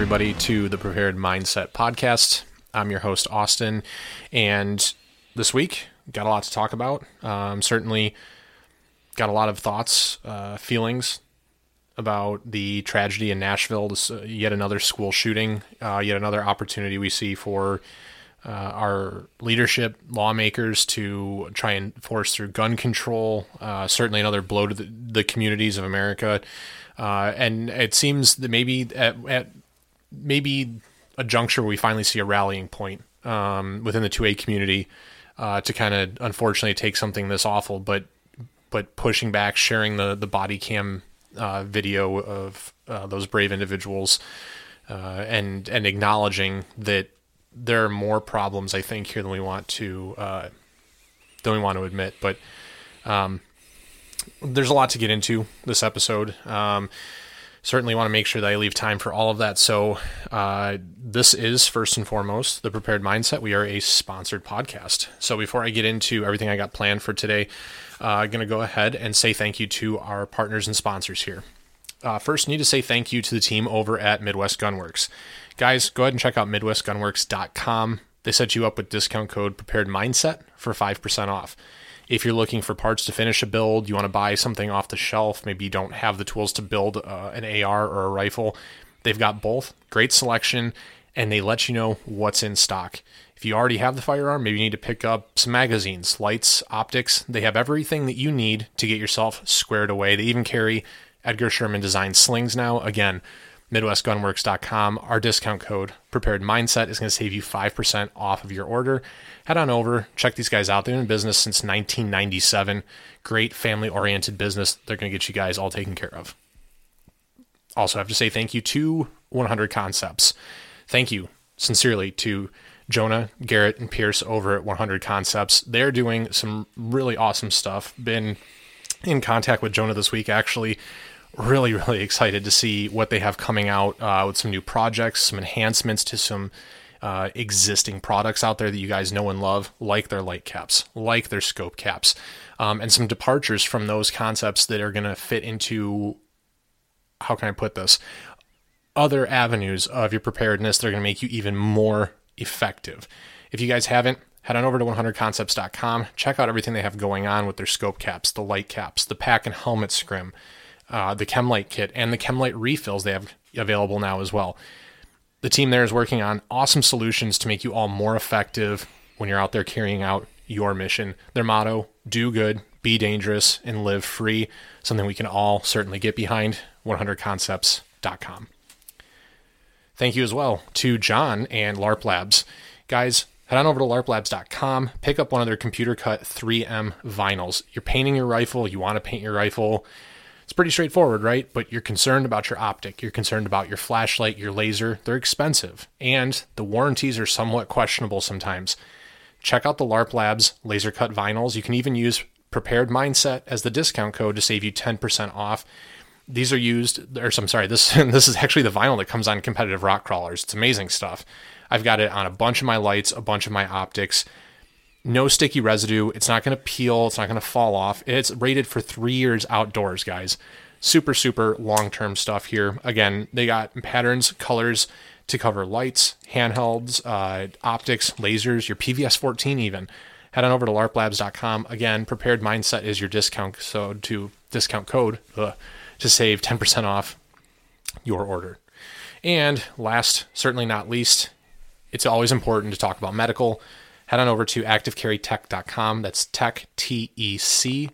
everybody, to the Prepared Mindset Podcast. I'm your host, Austin, and this week, got a lot to talk about. Um, certainly, got a lot of thoughts, uh, feelings about the tragedy in Nashville. This, uh, yet another school shooting, uh, yet another opportunity we see for uh, our leadership, lawmakers to try and force through gun control. Uh, certainly, another blow to the, the communities of America. Uh, and it seems that maybe at, at maybe a juncture where we finally see a rallying point um, within the 2A community uh, to kind of unfortunately take something this awful, but but pushing back, sharing the the body cam uh, video of uh, those brave individuals, uh, and and acknowledging that there are more problems I think here than we want to uh, than we want to admit. But um, there's a lot to get into this episode. Um, certainly want to make sure that I leave time for all of that. So, uh, this is first and foremost the Prepared Mindset. We are a sponsored podcast. So, before I get into everything I got planned for today, uh, I'm going to go ahead and say thank you to our partners and sponsors here. Uh, first, need to say thank you to the team over at Midwest Gunworks. Guys, go ahead and check out MidwestGunworks.com. They set you up with discount code Prepared Mindset for 5% off. If you're looking for parts to finish a build, you want to buy something off the shelf, maybe you don't have the tools to build uh, an AR or a rifle, they've got both. Great selection, and they let you know what's in stock. If you already have the firearm, maybe you need to pick up some magazines, lights, optics. They have everything that you need to get yourself squared away. They even carry Edgar Sherman designed slings now. Again, MidwestGunworks.com. Our discount code, Prepared Mindset, is going to save you 5% off of your order. Head on over, check these guys out. They're in business since 1997. Great family oriented business. They're going to get you guys all taken care of. Also, I have to say thank you to 100 Concepts. Thank you sincerely to Jonah, Garrett, and Pierce over at 100 Concepts. They're doing some really awesome stuff. Been in contact with Jonah this week, actually really, really excited to see what they have coming out uh, with some new projects, some enhancements to some uh, existing products out there that you guys know and love, like their light caps, like their scope caps, um, and some departures from those concepts that are going to fit into how can I put this? Other avenues of your preparedness that are going to make you even more effective. If you guys haven't, head on over to 100concepts.com. Check out everything they have going on with their scope caps, the light caps, the pack and helmet scrim uh, the Chemlight kit and the Chemlight refills they have available now as well. The team there is working on awesome solutions to make you all more effective when you're out there carrying out your mission. Their motto do good, be dangerous, and live free. Something we can all certainly get behind. 100concepts.com. Thank you as well to John and LARP Labs. Guys, head on over to larplabs.com, pick up one of their computer cut 3M vinyls. You're painting your rifle, you want to paint your rifle it's pretty straightforward, right? But you're concerned about your optic, you're concerned about your flashlight, your laser. They're expensive, and the warranties are somewhat questionable sometimes. Check out the LARP Labs laser cut vinyls. You can even use Prepared Mindset as the discount code to save you 10% off. These are used, or I'm sorry, this this is actually the vinyl that comes on competitive rock crawlers. It's amazing stuff. I've got it on a bunch of my lights, a bunch of my optics no sticky residue. It's not going to peel. It's not going to fall off. It's rated for three years outdoors, guys. Super, super long term stuff here. Again, they got patterns, colors to cover lights, handhelds, uh, optics, lasers, your PVS 14 even. Head on over to larplabs.com. Again, prepared mindset is your discount so to discount code ugh, to save 10% off your order. And last, certainly not least, it's always important to talk about medical head on over to activecarrytec.com. That's tech, T E C.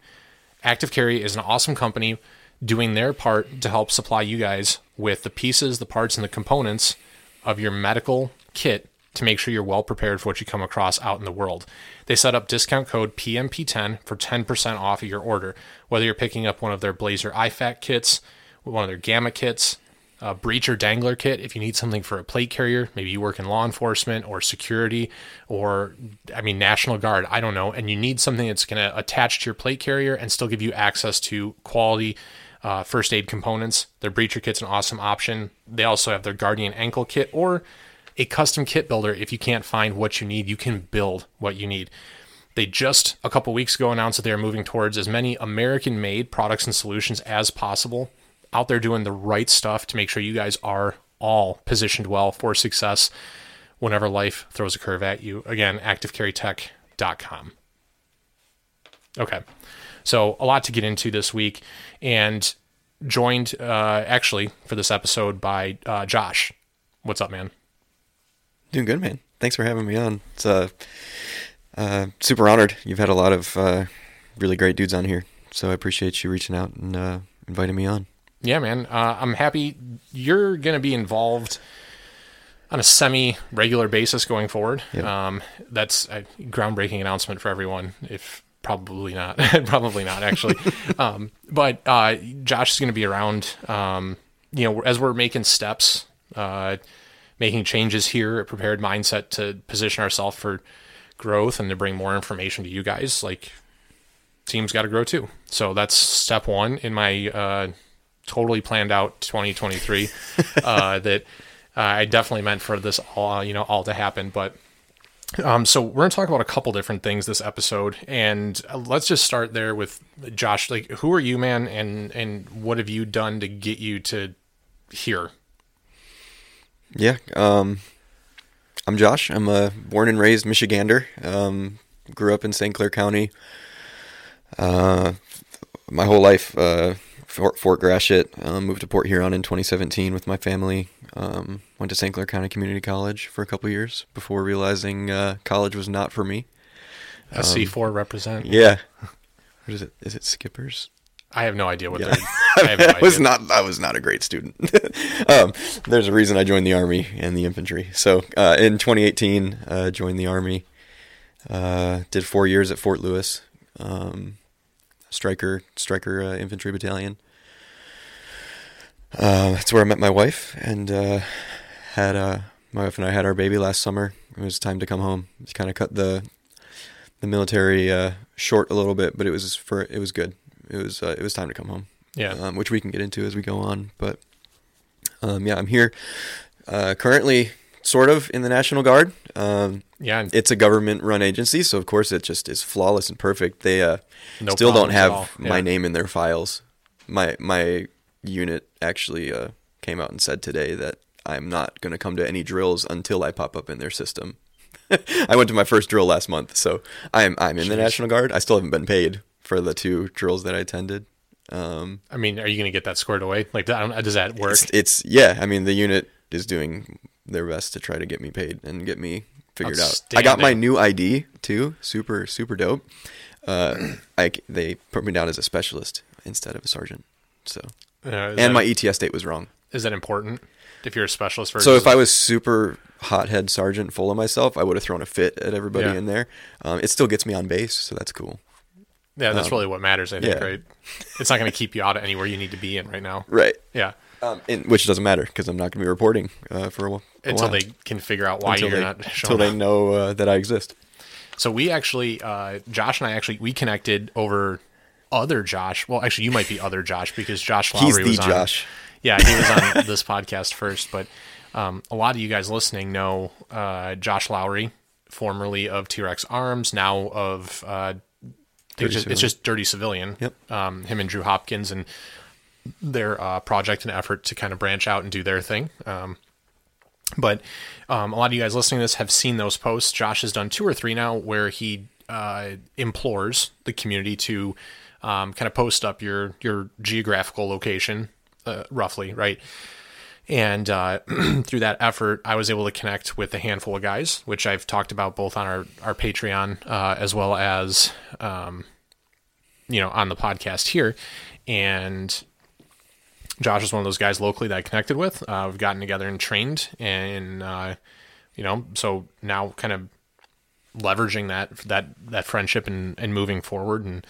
Active Carry is an awesome company doing their part to help supply you guys with the pieces, the parts, and the components of your medical kit to make sure you're well prepared for what you come across out in the world. They set up discount code PMP10 for 10% off of your order, whether you're picking up one of their Blazer IFAK kits, one of their Gamma kits, a breacher dangler kit if you need something for a plate carrier. Maybe you work in law enforcement or security or, I mean, National Guard. I don't know. And you need something that's going to attach to your plate carrier and still give you access to quality uh, first aid components. Their breacher kit's an awesome option. They also have their Guardian ankle kit or a custom kit builder. If you can't find what you need, you can build what you need. They just a couple weeks ago announced that they are moving towards as many American made products and solutions as possible out there doing the right stuff to make sure you guys are all positioned well for success whenever life throws a curve at you. Again, activecarrytec.com. Okay. So, a lot to get into this week, and joined uh, actually for this episode by uh, Josh. What's up, man? Doing good, man. Thanks for having me on. It's uh, uh, super honored. You've had a lot of uh, really great dudes on here, so I appreciate you reaching out and uh, inviting me on. Yeah, man. Uh, I'm happy you're going to be involved on a semi regular basis going forward. Yep. Um, that's a groundbreaking announcement for everyone. If probably not, probably not actually. um, but uh, Josh is going to be around. Um, you know, as we're making steps, uh, making changes here at Prepared Mindset to position ourselves for growth and to bring more information to you guys. Like, team's got to grow too. So that's step one in my uh, totally planned out 2023 uh, that uh, I definitely meant for this all, you know, all to happen. But um, so we're going to talk about a couple different things this episode, and let's just start there with Josh. Like, who are you, man, and and what have you done to get you to here? Yeah, um, I'm Josh. I'm a born and raised Michigander. Um, grew up in St. Clair County. Uh, my whole life, uh, Fort, Fort Gratiot. Um, moved to Port Huron in 2017 with my family. Um, went to St. Clair County Community College for a couple years before realizing uh, college was not for me. SC4 represent. Yeah. What is it? Is it Skippers? I have no idea what Yeah. they're. I no I was not. I was not a great student. um, there's a reason I joined the army and the infantry. So uh, in 2018, uh, joined the army. Uh, did four years at Fort Lewis, um, Stryker Stryker uh, infantry battalion. Uh, that's where I met my wife and uh, had uh, my wife and I had our baby last summer. It was time to come home. Just kind of cut the the military uh, short a little bit, but it was for it was good. It was uh, it was time to come home Yeah. um, which we can get into as we go on. But um, yeah, I'm here uh, currently, sort of in the National Guard. Um, yeah. and it's a government-run agency, so of course it just is flawless and perfect. They uh, No still don't have all. my name in their files. My my unit actually uh, came out and said today that I'm not going to come to any drills until I pop up in their system. I went to my first drill last month, so I'm I'm in the National Guard. I still haven't been paid for the two drills that I attended. Um, I mean, are you going to get that squared away? Like, does that work? it's, it's yeah. I mean, the unit is doing their best to try to get me paid and get me figured out. I got my new ID too. Super super dope. Uh, I they put me down as a specialist instead of a sergeant. So And that, my ETS date was wrong. is that important? If you're a specialist for So if I was super hothead sergeant full of myself, I would have thrown a fit at everybody Yeah. in there. Um, it still gets me on base, so that's cool. yeah, that's um, really what matters. I think, yeah. right? It's not going to keep you out of anywhere you need to be in right now. Right. Yeah, Um, and, which doesn't matter because I'm not going to be reporting uh, for a, a until while. they can figure out why until you're they, not until they up. know uh, that I exist. So we actually, uh, Josh and I actually, we connected over other Josh. Well, actually, you might be other Josh because Josh Lowry He's the was on. Josh. Yeah, he was on this podcast first, but um, a lot of you guys listening know uh, Josh Lowry, formerly of T Rex Arms, now of uh, I think Dirty it's, just, it's just Dirty Civilian. Yep. Um, him and Drew Hopkins and their uh, project and effort to kind of branch out and do their thing. Um, but um, a lot of you guys listening to this have seen those posts. Josh has done two or three now where he uh, implores the community to um, kind of post up your your geographical location, uh, roughly, right? And uh, through that effort, I was able to connect with a handful of guys, which I've talked about both on our our Patreon uh, as well as um, you know on the podcast here. And Josh is one of those guys locally that I connected with. Uh, we've gotten together and trained, and uh, you know, so now kind of leveraging that that that friendship and and moving forward and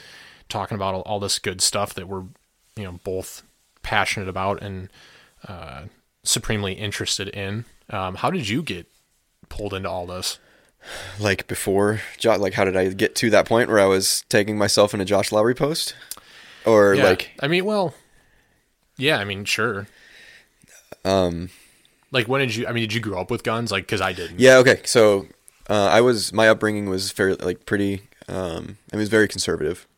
talking about all, all this good stuff that we're you know both passionate about and uh, supremely interested in. Um, how did you get pulled into all this? like before like how did i get to that point where i was taking myself in a josh lowry post or Yeah, like I mean, well, yeah, I mean, sure. um Like, when did you? I mean, did you grow up with guns? Like, because I didn't. yeah okay so uh, i was my upbringing was fairly like pretty um i mean it was very conservative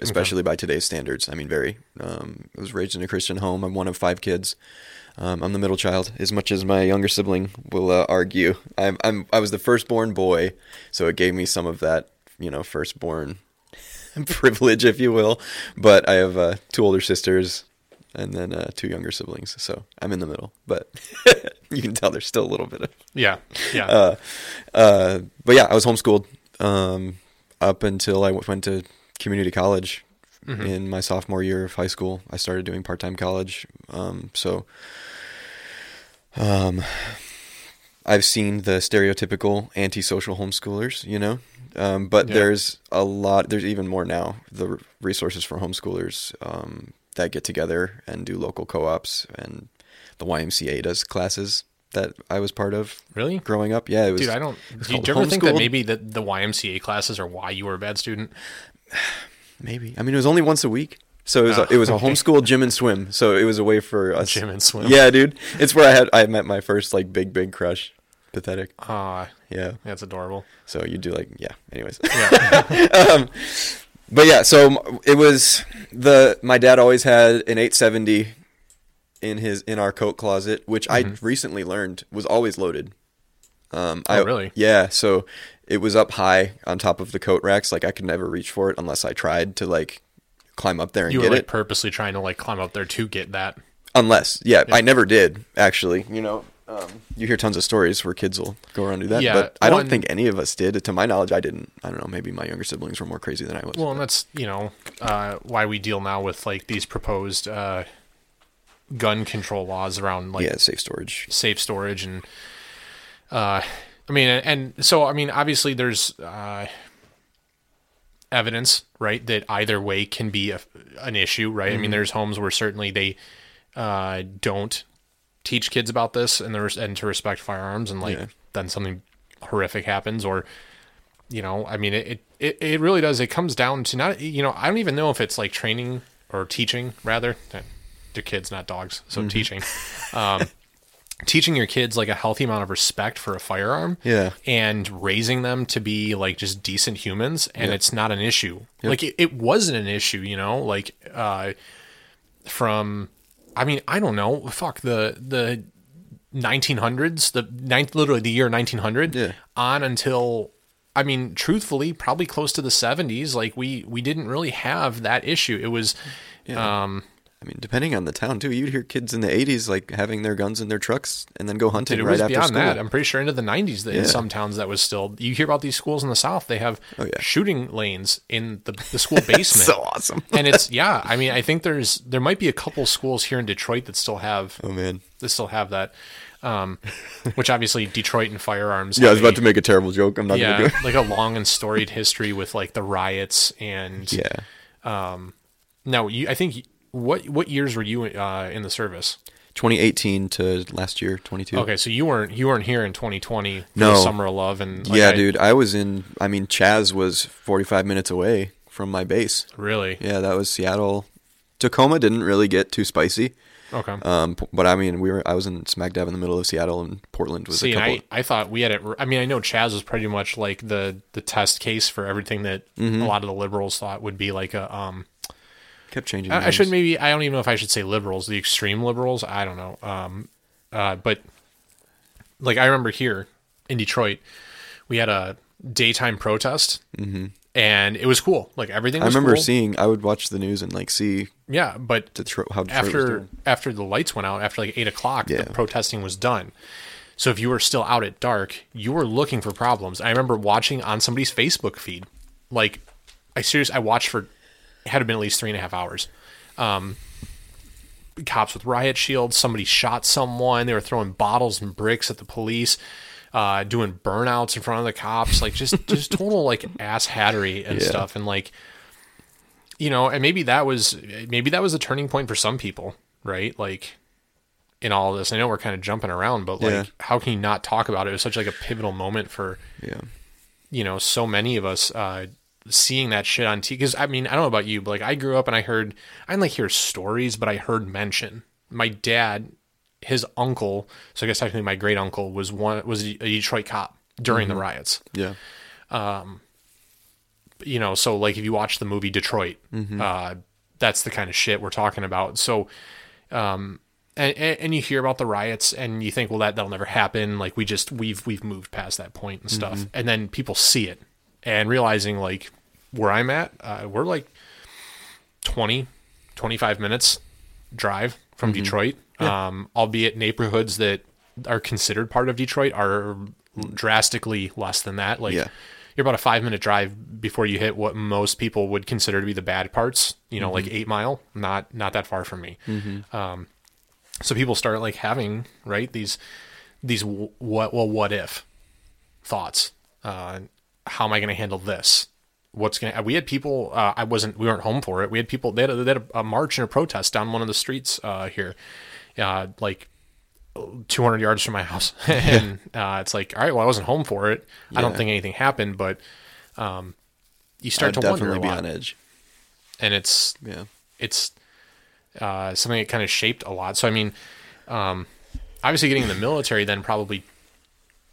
especially by today's standards. I mean, very. Um, I was raised in a Christian home. I'm one of five kids. Um, I'm the middle child, as much as my younger sibling will uh, argue. I'm, I'm I was the firstborn boy, so it gave me some of that, you know, firstborn privilege, if you will. But I have uh, two older sisters and then uh, two younger siblings, so I'm in the middle. But you can tell there's still a little bit of Yeah. Yeah. uh, uh, but yeah, I was homeschooled um, up until I went to community college Mhm. in my sophomore year of high school. I started doing part time college. Um, so um, I've seen the stereotypical antisocial homeschoolers, you know, um, but Yeah. there's a lot, there's even more now. The resources for homeschoolers um, that get together and do local co ops, and the YMCA does classes that I was part of really? growing up. Yeah, it was. Dude, I don't. Do you, called do you ever think that maybe the, the YMCA classes are why you were a bad student? Maybe. I mean, it was only once a week, so it was Oh, a, it was a homeschool gym and swim. So it was a way for us. Gym and swim. Yeah, dude. It's where I had I met my first like big big crush. Pathetic. Ah, Yeah. that's adorable. So you do like yeah. Anyways. Yeah. um, but yeah, so it was the my dad always had an 870 in his in our coat closet, which I Mhm. recently learned was always loaded. Um, Oh, I, really? Yeah, so it was up high on top of the coat racks. Like I could never reach for it unless I tried to like climb up there and get it. you were like it. purposely trying to like climb up there to get that. Unless, yeah, Yeah. I never did actually. You know, um, you hear tons of stories where kids will go around and do that, Yeah, but I don't one- think any of us did. To my knowledge, I didn't. I don't know. Maybe my younger siblings were more crazy than I was. Well, and that's you know uh, why we deal now with like these proposed uh, gun control laws around like yeah, safe storage. safe storage and uh i mean and so i mean obviously there's uh evidence right that either way can be a, an issue right Mm-hmm. i mean there's homes where certainly they uh don't teach kids about this and there's and to respect firearms and like Yeah. then something horrific happens or you know i mean it, it it really does it comes down to not you know i don't even know if it's like training or teaching rather they're kids not dogs so Mm-hmm. teaching um teaching your kids like a healthy amount of respect for a firearm Yeah. and raising them to be like just decent humans and Yeah. it's not an issue like it, it wasn't an issue you know like uh from i mean i don't know fuck the the 1900s the ninth literally the year 1900 Yeah. on until i mean truthfully probably close to the 70s like we we didn't really have that issue it was um I mean, depending on the town too, you'd hear kids in the '80s like having their guns in their trucks and then go hunting Dude, it right was after beyond school. that. I'm pretty sure into the 90s that in some towns that was still. You hear about these schools in the South, they have Oh, yeah. shooting lanes in the, the school basement. so awesome. and it's yeah, I mean, I think there's there might be a couple schools here in Detroit that still have oh man. that still have that. Um, which obviously Detroit and firearms. Yeah, I was about a- to make a terrible joke. I'm not yeah, gonna do it. like a long and storied history with like the riots and Yeah. no, you I think what what years were you uh, in the service? 2018 to last year, 22. Okay, so you weren't you weren't here in 2020 for No. the summer of love and like, yeah, I- dude. I was in. I mean, Chaz was 45 minutes away from my base. Really? Yeah, that was Seattle. Tacoma didn't really get too spicy. Okay. Um, but I mean, we were. I was in smack dab in the middle of Seattle, and Portland was See, a and couple. I, I thought we had it. I mean, I know Chaz was pretty much like the the test case for everything that Mm-hmm. a lot of the liberals thought would be like a. Um, kept changing. I, I should maybe I don't even know if I should say liberals, the extreme liberals. I don't know. Um, uh, but like I remember here in Detroit, we had a daytime protest, mm-hmm. and it was cool. Like everything. I remember cool. seeing. I would watch the news and like see Yeah, but Detroit, how Detroit after after the lights went out after like eight o'clock Yeah. the protesting was done so if you were still out at dark you were looking for problems i remember watching on somebody's facebook feed like i seriously, i watched for it had been at least three and a half hours um cops with riot shields somebody shot someone they were throwing bottles and bricks at the police uh doing burnouts in front of the cops like just just total like ass hattery and Yeah. stuff and like you know, and maybe that was maybe that was a turning point for some people, right? Like in all of this. I know we're kind of jumping around, but like Yeah. how can you not talk about it? It was such like a pivotal moment for, Yeah. you know, so many of us uh seeing that shit on TV. Because I mean, I don't know about you, but like I grew up and I heard I didn't like hear stories, but I heard mention. My dad, his uncle, so I guess technically my great uncle was one was a Detroit cop during the riots Yeah. Um. You know, so like if you watch the movie Detroit, uh, that's the kind of shit we're talking about. So, um, and, and and you hear about the riots and you think, well, that that'll never happen. Like we just we've we've moved past that point and stuff. And then people see it and realizing like where I'm at, uh, we're like 20, 25 minutes drive from Mm-hmm. Detroit. Um, albeit neighborhoods that are considered part of Detroit are drastically less than that. Like Yeah. you're about a five minute drive before you hit what most people would consider to be the bad parts. You know, like eight mile, not not that far from me. Um, so people start like having right these these w- what well what if thoughts. Uh, how am I going to handle this? What's going to? We had people. Uh, I wasn't. We weren't home for it. We had people. They had a, they had a, a march and a protest down one of the streets uh, here, uh, like 200 yards from my house. and uh, it's like, all right, well, I wasn't home for it. I don't think anything happened, but um, you I'd start to wonder a be lot. on edge. and it's Yeah. it's uh, something that kind of shaped a lot. So I mean, um, obviously, getting in the military then probably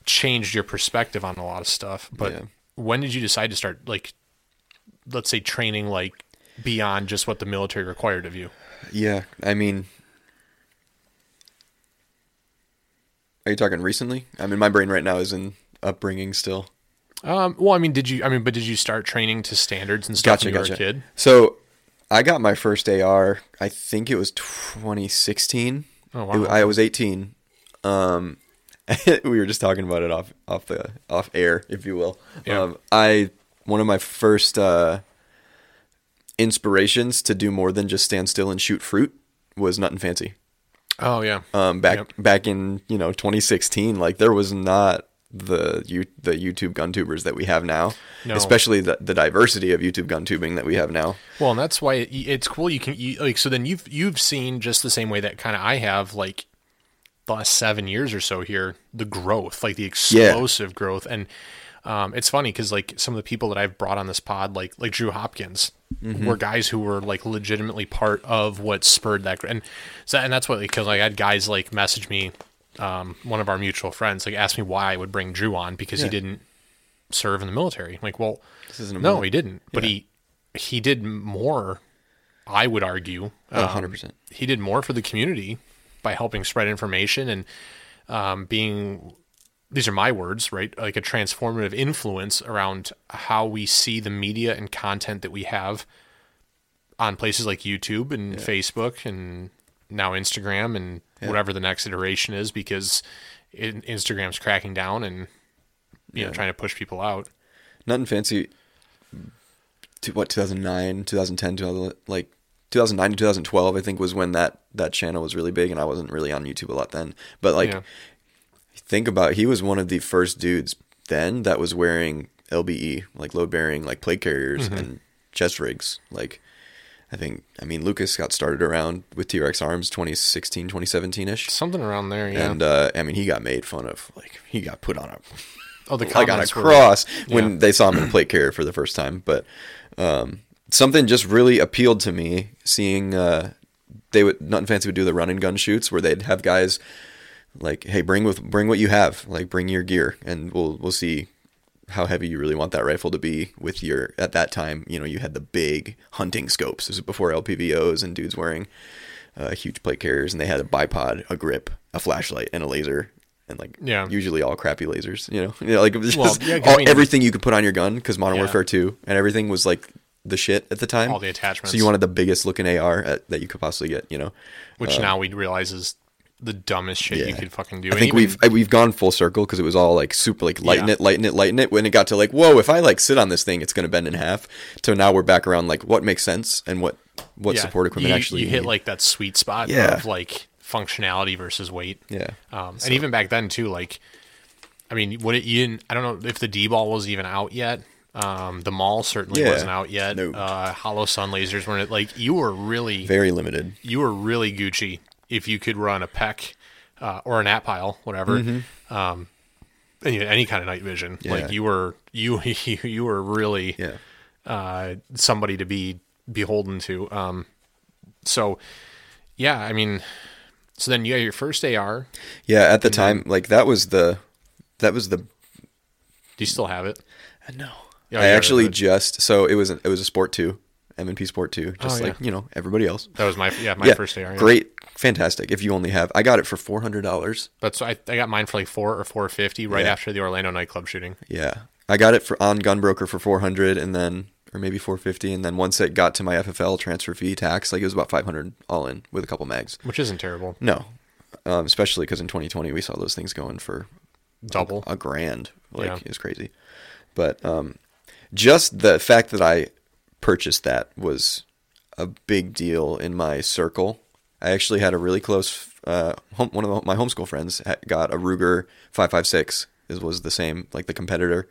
changed your perspective on a lot of stuff. But Yeah. When did you decide to start like, let's say, training like beyond just what the military required of you? Yeah, I mean, are you talking recently? I mean, my brain right now is in upbringing still. Um, well, I mean, did you? I mean, but did you start training to standards and stuff Gotcha, when you gotcha. were a kid? So, I got my first AR. I think it was 2016. Oh, wow. It- I was 18. Um, we were just talking about it off off the off air, if you will. Yeah. Um, I one of my first uh, inspirations to do more than just stand still and shoot fruit was Nothing Fancy. Oh yeah. um, back Yep. back in you know 2016 like there was not the you the YouTube gun tubers that we have now No. especially the, the diversity of YouTube gun tubing that we have now Well, and that's why it, it's cool. You can you, like so. Then you've you've seen just the same way that kind of I have like the last seven years or so here the growth, like the explosive growth, and um, it's funny because like some of the people that I've brought on this pod, like like Drew Hopkins, were guys who were like legitimately part of what spurred that, and so and that's what because like I had guys like message me, um, one of our mutual friends like asked me why I would bring Drew on because he didn't serve in the military. I'm like, well, this isn't no, he didn't. But he he did more. I would argue. Oh, um, 100%. He did more for the community by helping spread information and um, being. These are my words, right? Like a transformative influence around how we see the media and content that we have on places like YouTube and Facebook and now Instagram and whatever the next iteration is, because it, Instagram's cracking down and you know trying to push people out. Nothing fancy to what 2009 2010 2000, like 2009 to 2012 I think was when that that channel was really big and I wasn't really on YouTube a lot then but like Yeah. think about he was one of the first dudes then that was wearing LBE like load bearing like plate carriers Mm-hmm. and chest rigs like I think I mean Lucas got started around with T-Rex arms 2016 2017 ish Something around there, yeah. and uh, I mean he got made fun of like he got put on a oh, the like on a comments were- cross when yeah. they saw him in a plate carrier for the first time. But um, something just really appealed to me seeing uh, they would Nothing Fancy would do the run and gun shoots where they'd have guys like, hey, bring with bring what you have, like bring your gear, and we'll we'll see how heavy you really want that rifle to be with your at that time you know you had the big hunting scopes this was before lpvos and dudes wearing uh, huge plate carriers and they had a bipod a grip a flashlight and a laser and like Yeah. usually all crappy lasers you know, you know like Well, yeah, 'cause I mean- everything you could put on your gun because modern Yeah. warfare 2 and everything was like the shit at the time All the attachments. so you wanted the biggest looking ar at, that you could possibly get you know which now we realize is the dumbest shit you could fucking do. I And think even- we've uh, we've gone full circle because it was all like super like lighten Yeah. it, lighten it, lighten it. When it got to like, whoa, if I like sit on this thing, it's gonna bend in half. So now we're back around like what makes sense and what what yeah, support equipment you, actually you hit need. like that sweet spot Yeah. of like functionality versus weight. yeah Um, and even back then too, like, I mean, what it you didn't, I don't know if the D ball was even out yet. Um, the MAWL certainly Yeah. wasn't out yet. No. Uh, Holosun lasers weren't. Like you were really, very limited. you were really Gucci if you could run a PEQ uh, or an ATPIAL, whatever. Um, and had any kind of night vision. Mm-hmm. Yeah. Like you were, you you were really Yeah, uh, somebody to be beholden to. Um, so, yeah, I mean, so then you got your first AR. yeah. At the time, like that was the that was the Do you still have it? no. I actually but- just so it was a, it was a Sport Two, M and P Sport Two, just Oh, like yeah. you know everybody else. that was my yeah my yeah, first AR. yeah. great, fantastic. If you only have, I got it for four hundred dollars. That's I, I got mine for like four or four fifty right after the Orlando nightclub shooting. Yeah, I got it for on Gunbroker for four hundred, and then or maybe four fifty, and then once it got to my FFL transfer fee tax, like it was about five hundred all in with a couple mags. which isn't terrible. No, um, especially because in 2020 we saw those things going for Double. a grand. Like Yeah. it was crazy. But um, just the fact that I purchased that was a big deal in my circle. I actually had a really close uh, home, one of the, my homeschool friends got a Ruger 556. It was the same like the competitor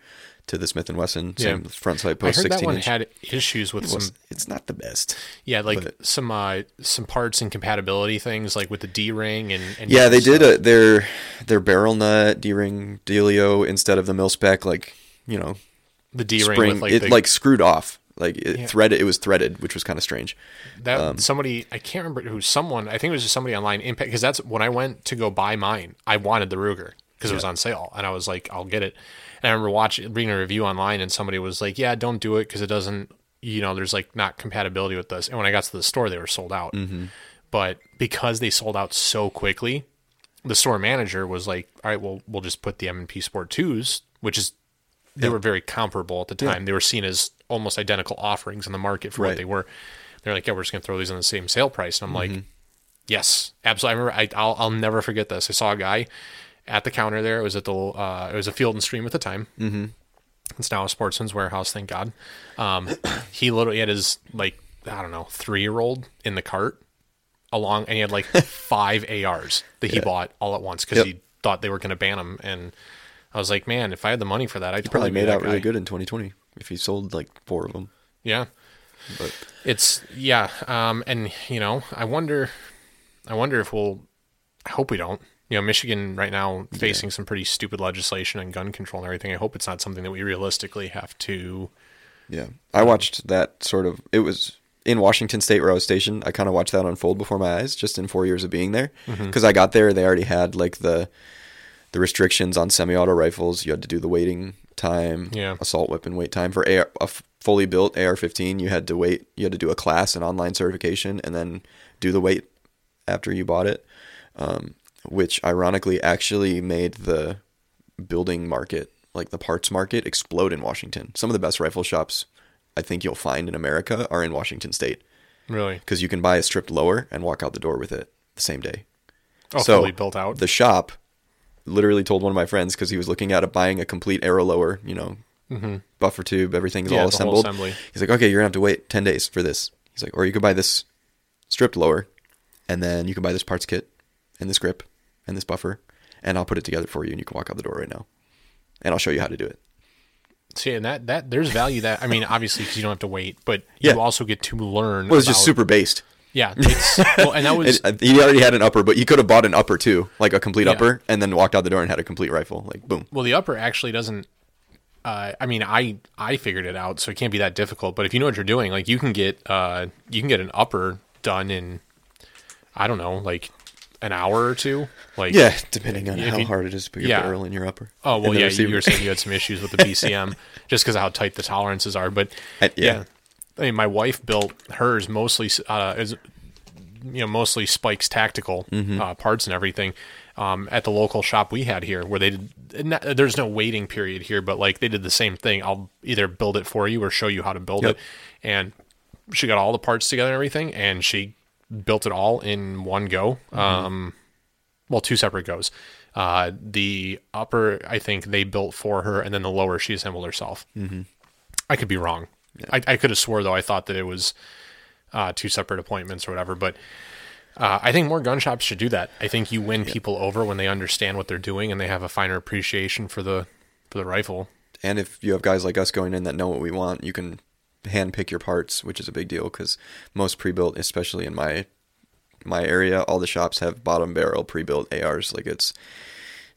to the Smith and Wesson same Yeah. front sight I post heard 16 that one inch. had issues with It was- some it's not the best. yeah like but- some uh some parts and compatibility things like with the D ring and, and Yeah, they did a, their their barrel nut D-ring dealio instead of the mil spec like you know the D ring spring. with like it the, like screwed off. Like it Yeah. threaded it was threaded which was kind of strange. That um, somebody I can't remember who someone I think it was just somebody online impact because that's when I went to go buy mine I wanted the Ruger because it was on sale and I was like I'll get it. And I remember watching reading a review online and somebody was like yeah don't do it because it doesn't you know there's like not compatibility with this. And when I got to the store they were sold out. Mm-hmm. but because they sold out so quickly the store manager was like all right well we'll just put the M&P Sport 2s which is they were very comparable at the time. They were seen as almost identical offerings in the market for what they were. They're like, yeah, we're just gonna throw these on the same sale price. And I'm Mm-hmm. like, yes, absolutely. I remember. I, I'll I'll never forget this. I saw a guy at the counter there. It was at the uh, it was a Field and Stream at the time. Mm-hmm. It's now a Sportsman's Warehouse. Thank God. Um, he literally had his like I don't know three year old in the cart along, and he had like five ARs that he bought all at once because Yep. he thought they were gonna ban them and. I was like, man, if I had the money for that, I'd probably totally be made that out really good in 2020 if he sold like four of them Yeah, but it's yeah, um, and you know, I wonder, I wonder if we'll. I hope we don't. You know, Michigan right now facing some pretty stupid legislation and gun control and everything. I hope it's not something that we realistically have to. yeah I watched that sort of it was in Washington State where I was stationed I kind of watched that unfold before my eyes just in 4 years of being there Mm-hmm. because I got there they already had like the the restrictions on semi-auto rifles. You had to do the waiting time Yeah. assault weapon wait time. For AR, a fully built AR-15 you had to wait you had to do a class and online certification and then do the wait after you bought it um, which ironically actually made the building market like the parts market explode in Washington. Some of the best rifle shops I think you'll find in America are in Washington state. Really, because you can buy a stripped lower and walk out the door with it the same day. Oh, So, fully built out. the shop literally told one of my friends because he was looking at it, buying a complete Aero lower, you know, buffer tube, everything's Mm-hmm. Yeah, all assembled. He's like, okay, you're gonna have to wait ten days for this. He's like, or you could buy this stripped lower, and then you can buy this parts kit and this grip and this buffer, and I'll put it together for you, and you can walk out the door right now, and I'll show you how to do it. See, and that that there's value that I mean, obviously, because you don't have to wait, but you Yeah. also get to learn. Well, it's just super based. Yeah, it's well, and that was It, uh, he already had an upper, but you could have bought an upper too, like a complete Yeah. upper, and then walked out the door and had a complete rifle. Like boom. Well, the upper actually doesn't. Uh, I mean, I I figured it out, so it can't be that difficult. But if you know what you're doing, like you can get uh you can get an upper done in, I don't know, like an hour or two. Like Yeah, depending on how you- hard it is to put your yeah. barrel in your upper. Oh well, yeah. receiver. You were saying you had some issues with the BCM just because of how tight the tolerances are. But I- yeah. yeah. I mean, my wife built hers mostly uh, is you know mostly Spikes tactical Mm-hmm. uh, parts and everything um, at the local shop we had here, where they did. Not, there's no waiting period here, but like they did the same thing. I'll either build it for you or show you how to build Yep. it. And she got all the parts together and everything, and she built it all in one go. Mm-hmm. Um, well, two separate goes. Uh, the upper, I think they built for her, and then the lower she assembled herself. Mm-hmm. I could be wrong. I, I could have swore though. I thought that it was uh, two separate appointments or whatever. But uh, I think more gun shops should do that. I think you win people over when they understand what they're doing and they have a finer appreciation for the for the rifle. and if you have guys like us going in that know what we want, you can hand pick your parts, which is a big deal because most pre-built, especially in my my area, all the shops have bottom barrel pre-built ARs. Like it's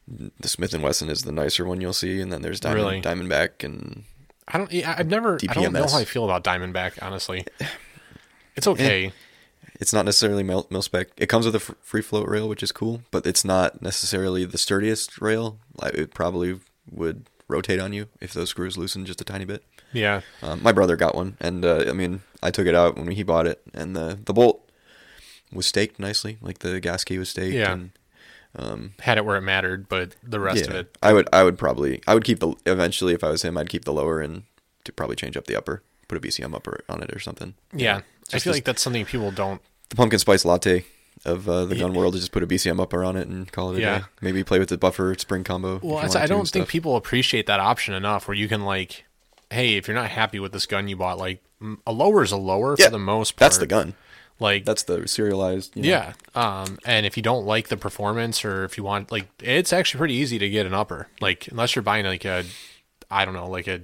the Smith and Wesson is the nicer one you'll see, and then there's Diamond, Really? Diamondback and I don't. I've never. I don't know how I feel about Diamondback. Honestly, it's okay. it's not necessarily mil, mil spec. It comes with a free float rail, which is cool, but it's not necessarily the sturdiest rail. Like, It probably would rotate on you if those screws loosen just a tiny bit. Yeah. Um, my brother got one, and uh, I mean, I took it out when he bought it, and the the bolt was staked nicely, like the gas key was staked. Yeah. And, um, Had it where it mattered, but the rest of it. I would I would probably I would keep the eventually if I was him I'd keep the lower and to probably change up the upper, put a BCM upper on it or something. Yeah. I feel like that's something people don't. The pumpkin spice latte of uh, the Yeah. gun world is just put a BCM upper on it and call it a Yeah. day. Maybe play with the buffer spring combo. Well, I don't think people appreciate that option enough where you can, like, hey, if you're not happy with this gun you bought, like, a lower is a lower Yeah, for the most part. That's the gun. Like, That's the serialized. You know, Yeah. Um, and if you don't like the performance or if you want like it's actually pretty easy to get an upper. Like unless you're buying like a I don't know, like a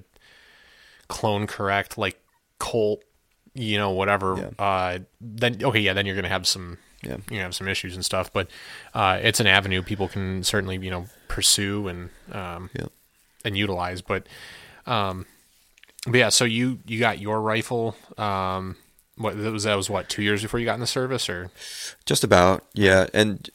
clone correct, like Colt, you know, whatever, uh then okay, yeah, then you're gonna have some Yeah. you're have some issues and stuff. But uh it's an avenue people can certainly, you know, pursue and um Yeah. and utilize. But um but yeah, so you you got your rifle, um what that was that was what, two years before you got in the service or Just about, yeah. And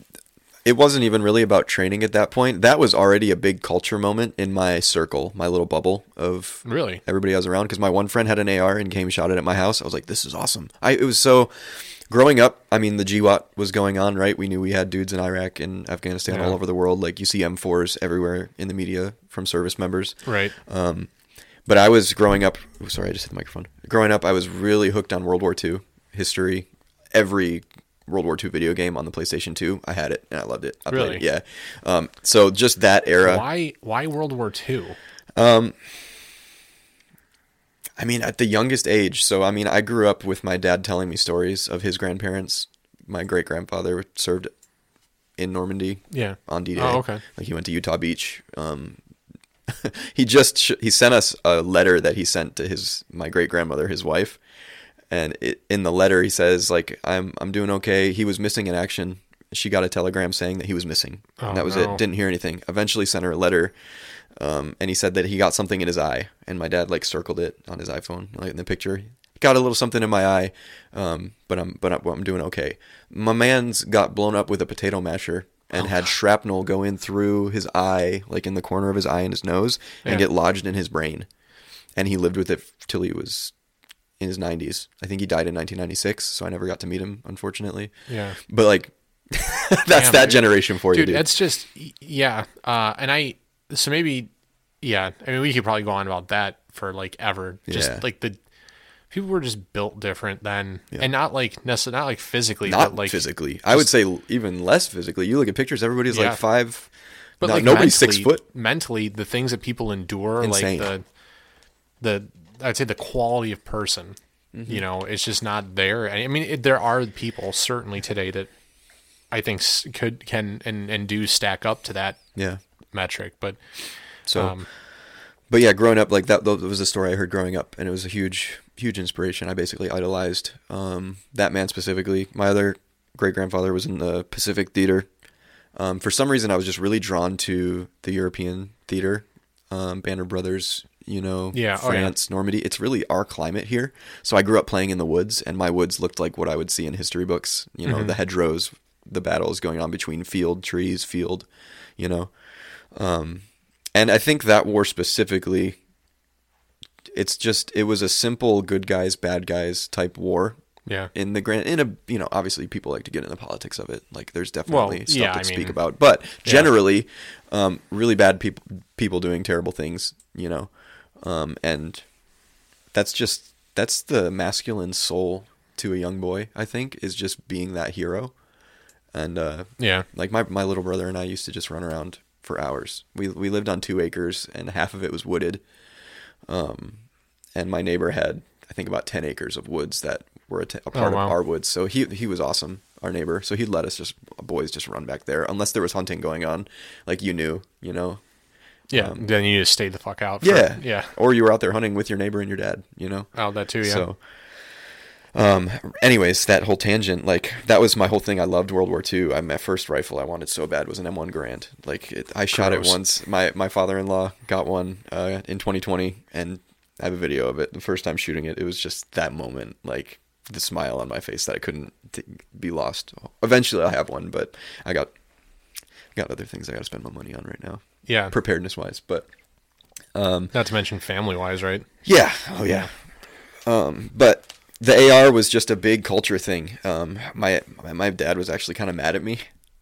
it wasn't even really about training at that point. That was already a big culture moment in my circle, my little bubble of really? everybody I was around. Because my one friend had an AR and came shot it at my house. I was like, this is awesome. I it was so. Growing up, I mean, the GWOT was going on, right? We knew we had dudes in Iraq and Afghanistan Yeah. all over the world. Like you see M4s everywhere in the media from service members. Right. Um, but I was growing up. oh, sorry, I just hit the microphone. Growing up, I was really hooked on World War II history. Every World War II video game on the PlayStation 2, I had it and I loved it. I played Really? it, yeah. Um, so just that era. why why World War II? Um, I mean, at the youngest age. So I mean, I grew up with my dad telling me stories of his grandparents. My great grandfather served in Normandy Yeah. on D Day. Oh, okay. Like he went to Utah Beach. Um, he just sh- he sent us a letter that he sent to his my great grandmother, his wife, and it, in the letter he says like I'm I'm doing okay. He was missing in action. She got a telegram saying that he was missing. Oh, and that was no. it. Didn't hear anything. Eventually sent her a letter. Um, and he said that he got something in his eye, and my dad like circled it on his iPhone, like in the picture. Got a little something in my eye, um, but I'm but I'm, I'm doing okay. My man's got blown up with a potato masher and had shrapnel go in through his eye, like in the corner of his eye and his nose, and Yeah. get lodged in his brain. And he lived with it till he was in his 90s. I think he died in 1996, so I never got to meet him, unfortunately. Yeah. But like, that's Damn, that dude. generation for you, Dude, dude. that's just yeah. Uh, and I so maybe yeah. I mean, we could probably go on about that for like ever. Just Yeah. like the people were just built different then, and not like necessarily not like physically, not but like physically. I would say even less physically. You look at pictures, everybody's Yeah. like five. But like nobody's six foot. Mentally, the things that people endure, Insane. like the the I'd say the quality of person, Mm-hmm. you know, it's just not there. I mean, it, there are people certainly today that I think could can and and do stack up to that Yeah. metric, but So, um, but yeah, growing up like that, that was a story I heard growing up, and it was a huge, huge inspiration. I basically idolized um, that man specifically. My other great grandfather was in the Pacific Theater. Um, for some reason, I was just really drawn to the European theater, um, Band of Brothers, you know, Yeah, oh, yeah. France, Normandy. It's really our climate here. So I grew up playing in the woods, and my woods looked like what I would see in history books. You know, Mm-hmm. the hedgerows, the battles going on between field, trees, field, you know. Um, and I think that war specifically, it's just it was a simple good guys bad guys type war. yeah, In the grand, in a you know, obviously people like to get in the politics of it. Like there's definitely Well, stuff yeah, to I speak mean- about, but generally, um, really bad people people doing terrible things. You know, um, and that's just that's the masculine soul to a young boy. I think is just being that hero, and uh, yeah, like my my little brother and I used to just run around for hours. We we lived on two acres and half of it was wooded. Um, and my neighbor had I think about ten acres of woods that were a, t- a part Oh, wow. of our woods. So he he was awesome, our neighbor. So he'd let us just boys just run back there unless there was hunting going on, like you knew, you know. yeah. Um, then you just stayed the fuck out. For, Yeah, yeah. Or you were out there hunting with your neighbor and your dad, you know. Oh, that too. Yeah. So, um, anyways, that whole tangent, like that was my whole thing. I loved World War II. I, my first rifle I wanted so bad was an M1 Garand. Like it, I shot Gross. it once. My my father-in-law got one uh, in 2020, and I have a video of it. The first time shooting it, it was just that moment, like the smile on my face that I couldn't t- be lost. Eventually, I'll have one, but I got got other things I got to spend my money on right now yeah. preparedness wise. But Um, Not to mention family wise, right? yeah. Oh yeah. Um, but the AR was just a big culture thing. Um, my my- my dad was actually kind of mad at me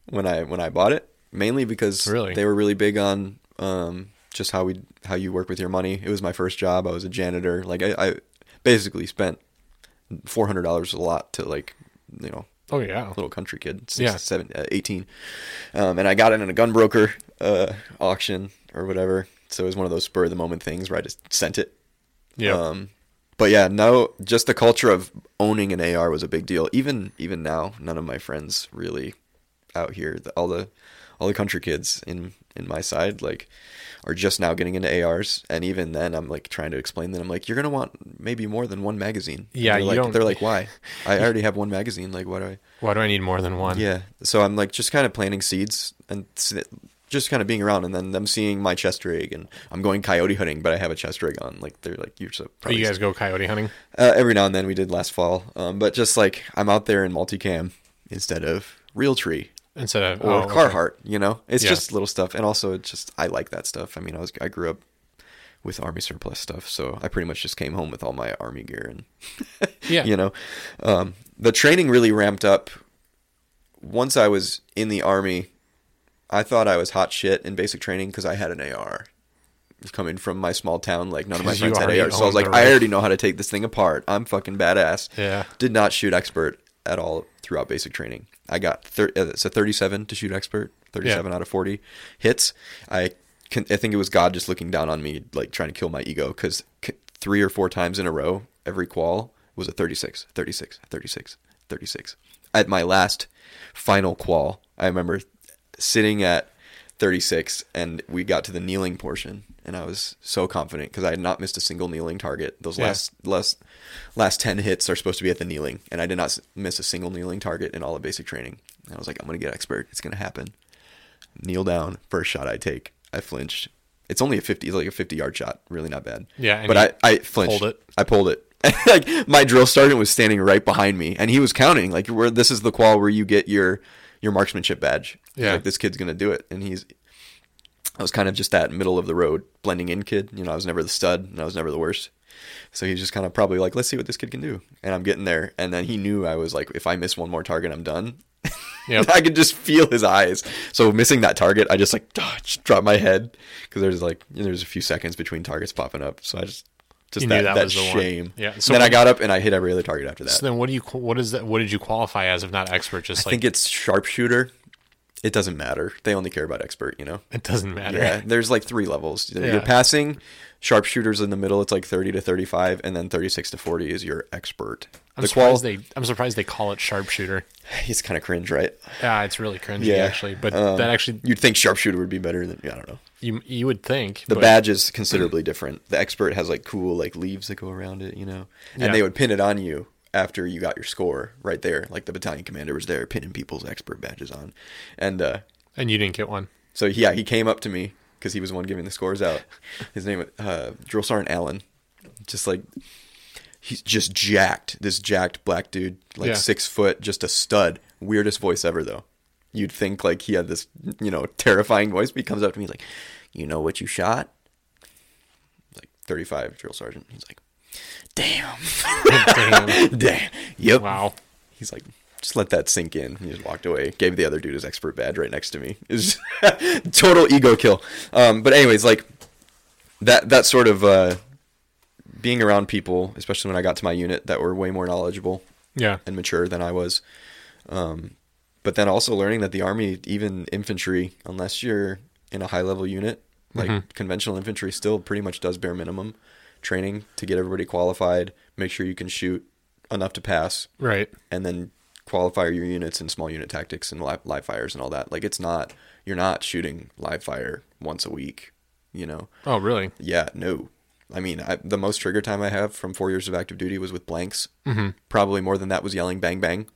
when I when I bought it, mainly because Really? they were really big on um, just how we how you work with your money. It was my first job. I was a janitor. Like I, I basically spent four hundred dollars a lot to like you know Oh yeah. little country kid, six, Yeah. seven, uh, 18. Um, and I got it in a GunBroker uh, auction or whatever. So it was one of those spur of the moment things where I just sent it. Yeah. Um, but yeah, no, just the culture of owning an AR was a big deal. Even even now, none of my friends really out here, the, all the all the country kids in in my side, like are just now getting into ARs. And even then, I'm like trying to explain that I'm like, you're gonna want maybe more than one magazine. And Yeah, they're you like, don't- They're like, why? I already have one magazine. Like, why do I? Why do I need more than one? Yeah. So I'm like just kind of planting seeds and just kind of being around, and then them seeing my chest rig, and I'm going coyote hunting, but I have a chest rig on. Like they're like, you're so. Oh, probably you guys go coyote hunting? uh, every now and then we did last fall, um, but just like I'm out there in multicam instead of Realtree Instead of or oh, okay. You know, it's Yeah. just little stuff, and also it's just I like that stuff. I mean, I was I grew up with army surplus stuff, so I pretty much just came home with all my army gear and Yeah. you know, um, the training really ramped up. Once I was in the army, I thought I was hot shit in basic training because I had an AR. Coming from my small town, like none of my friends had ARs, so I was like, I already know how to take this thing apart. I'm fucking badass. Yeah. Did not shoot expert at all throughout basic training. I got thir- uh, it's a 37 to shoot expert, 37 out of 40 hits. I can, I think it was God just looking down on me, like trying to kill my ego, because three or four times in a row, every qual was a 36, 36, 36, 36. At my last final qual, I remember sitting at 36 and we got to the kneeling portion and I was so confident because I had not missed a single kneeling target. Those Yeah. last last last 10 hits are supposed to be at the kneeling and I did not miss a single kneeling target in all of basic training. And I was like I'm going to get expert. It's going to happen. Kneel down, first shot I take. I flinched. It's only a 50 it's like a 50 yard shot, really not bad. Yeah, But I I flinched. pulled it? I pulled it. like my drill sergeant was standing right behind me, and he was counting. Like, where this is the qual where you get your your marksmanship badge. Yeah. like this kid's gonna do it, and he's. I was kind of just that middle of the road blending in kid. You know, I was never the stud, and I was never the worst. So he's just kind of probably like, let's see what this kid can do. And I'm getting there, and then he knew I was like, if I miss one more target, I'm done. Yep. I could just feel his eyes. So missing that target, I just like just dropped my head because there's like you know, there's a few seconds between targets popping up. So I just just You that, knew that that, was the one. shame. Yeah, So then I got up and I hit every other target after that. So then, what do you? What is that? What did you qualify as if not expert? Just I like think it's sharpshooter. It doesn't matter. They only care about expert. You know. it doesn't matter. Yeah. There's like three levels. Yeah. You're passing. Sharpshooters in the middle. It's like 30 to 35, and then 36 to 40 is your expert. I'm the surprised qual. they. I'm surprised they call it sharpshooter. It's kind of cringe, right? Yeah, it's really cringy Yeah. actually. But Um, that actually, You'd think sharpshooter would be better than. I don't know. you you would think The but badge is considerably different. The expert has like cool like leaves that go around it, you know, and Yeah. they would pin it on you after you got your score right there. Like the battalion commander was there pinning people's expert badges on, and uh, and you didn't get one. so yeah, he came up to me because he was the one giving the scores out. His name, uh, Drill Sergeant Allen, just like he's just jacked. This jacked black dude, like Yeah. six foot, just a stud. Weirdest voice ever though. You'd think like he had this, you know, terrifying voice, but he comes up to me he's like, "You know what you shot?" Like thirty-five drill sergeant. He's like, "Damn, Damn. damn, yep." Wow. He's like, just let that sink in. He just walked away. Gave the other dude his expert badge right next to me. Was total ego kill. Um, but anyways, like that that sort of uh, being around people, especially when I got to my unit that were way more knowledgeable Yeah. and mature than I was. Um, but then also learning that the army, even infantry, unless you're in a high level unit, like Mhm. conventional infantry, still pretty much does bare minimum training to get everybody qualified, make sure you can shoot enough to pass, Right. and then qualify your units in small unit tactics and live, live fires and all that. Like it's not you're not shooting live fire once a week, you know. Oh, really? Yeah, no. I mean, I, the most trigger time I have from four years of active duty was with blanks. hmm Probably more than that was yelling bang bang.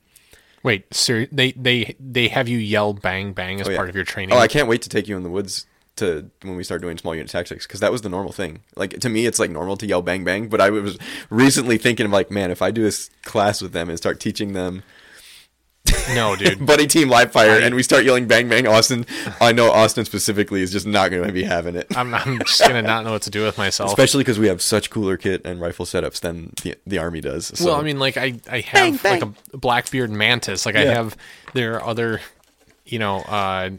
Wait, sir, they they they have you yell bang bang as Oh, yeah. part of your training. Oh, I can't wait to take you in the woods to when we start doing small unit tactics because that was the normal thing. Like to me, it's like normal to yell bang bang. But I was recently thinking of like, man, if I do this class with them and start teaching them No, dude. buddy team live fire, I- and we start yelling bang bang Austin. I know Austin specifically is just not going to be having it. I'm, I'm just gonna not know what to do with myself. Especially because we have such cooler kit and rifle setups than the, the army does. So. Well, I mean, like I, I have Bang, like a Blackbeard Mantis. Like I have there are other, you know, uh,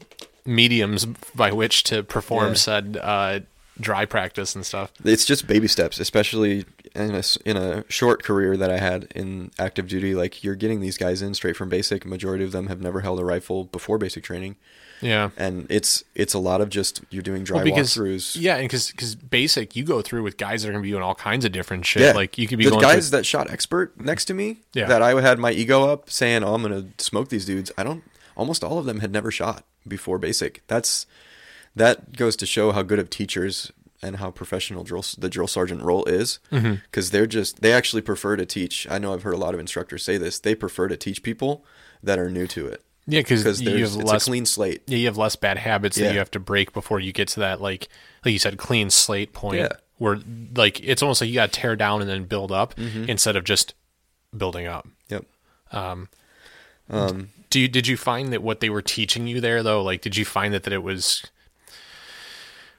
mediums by which to perform Yeah. said uh, dry practice and stuff. it's just baby steps, especially in a, in a short career that I had in active duty. Like you're getting these guys in straight from basic. Majority of them have never held a rifle before basic training, Yeah. and it's it's a lot of just you're doing dry Well, because walkthroughs. yeah, and because basic you go through with guys that are gonna be doing all kinds of different shit. Yeah, Like you could be the going guys through, that shot expert next to me. Yeah. that I had my ego up, saying, "Oh, I'm gonna smoke these dudes." I don't. Almost all of them had never shot before basic. That's that goes to show how good of teachers and how professional drill the drill sergeant role is. Mm-hmm. Because they're just they actually prefer to teach. I know I've heard a lot of instructors say this. They prefer to teach people that are new to it yeah, because you have less a clean slate. yeah, you have less bad habits that you have to break before you get to that like like you said clean slate point Yeah. where like it's almost like you got to tear down and then build up Mm-hmm. instead of just building up. Yep. Do you did you find that what they were teaching you there though? Like, did you find that that it was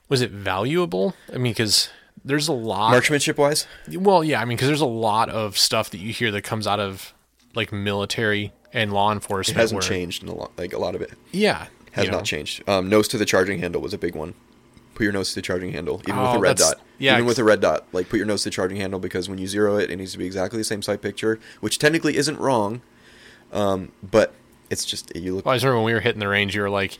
was it valuable? I mean, because there's a lot. Marksmanship wise, well, yeah, I mean, because there's a lot of stuff that you hear that comes out of like military and law it enforcement. hasn't where- changed in a lot. Like a lot of it Yeah, has you know. not changed. Um, nose to the charging handle was a big one. Put your nose to the charging handle, even with a red dot. yeah, even with a red dot, like put your nose to the charging handle because when you zero it, it needs to be exactly the same sight picture, which technically isn't wrong. Um, but it's just you look. Well, I remember when we were hitting the range, you were like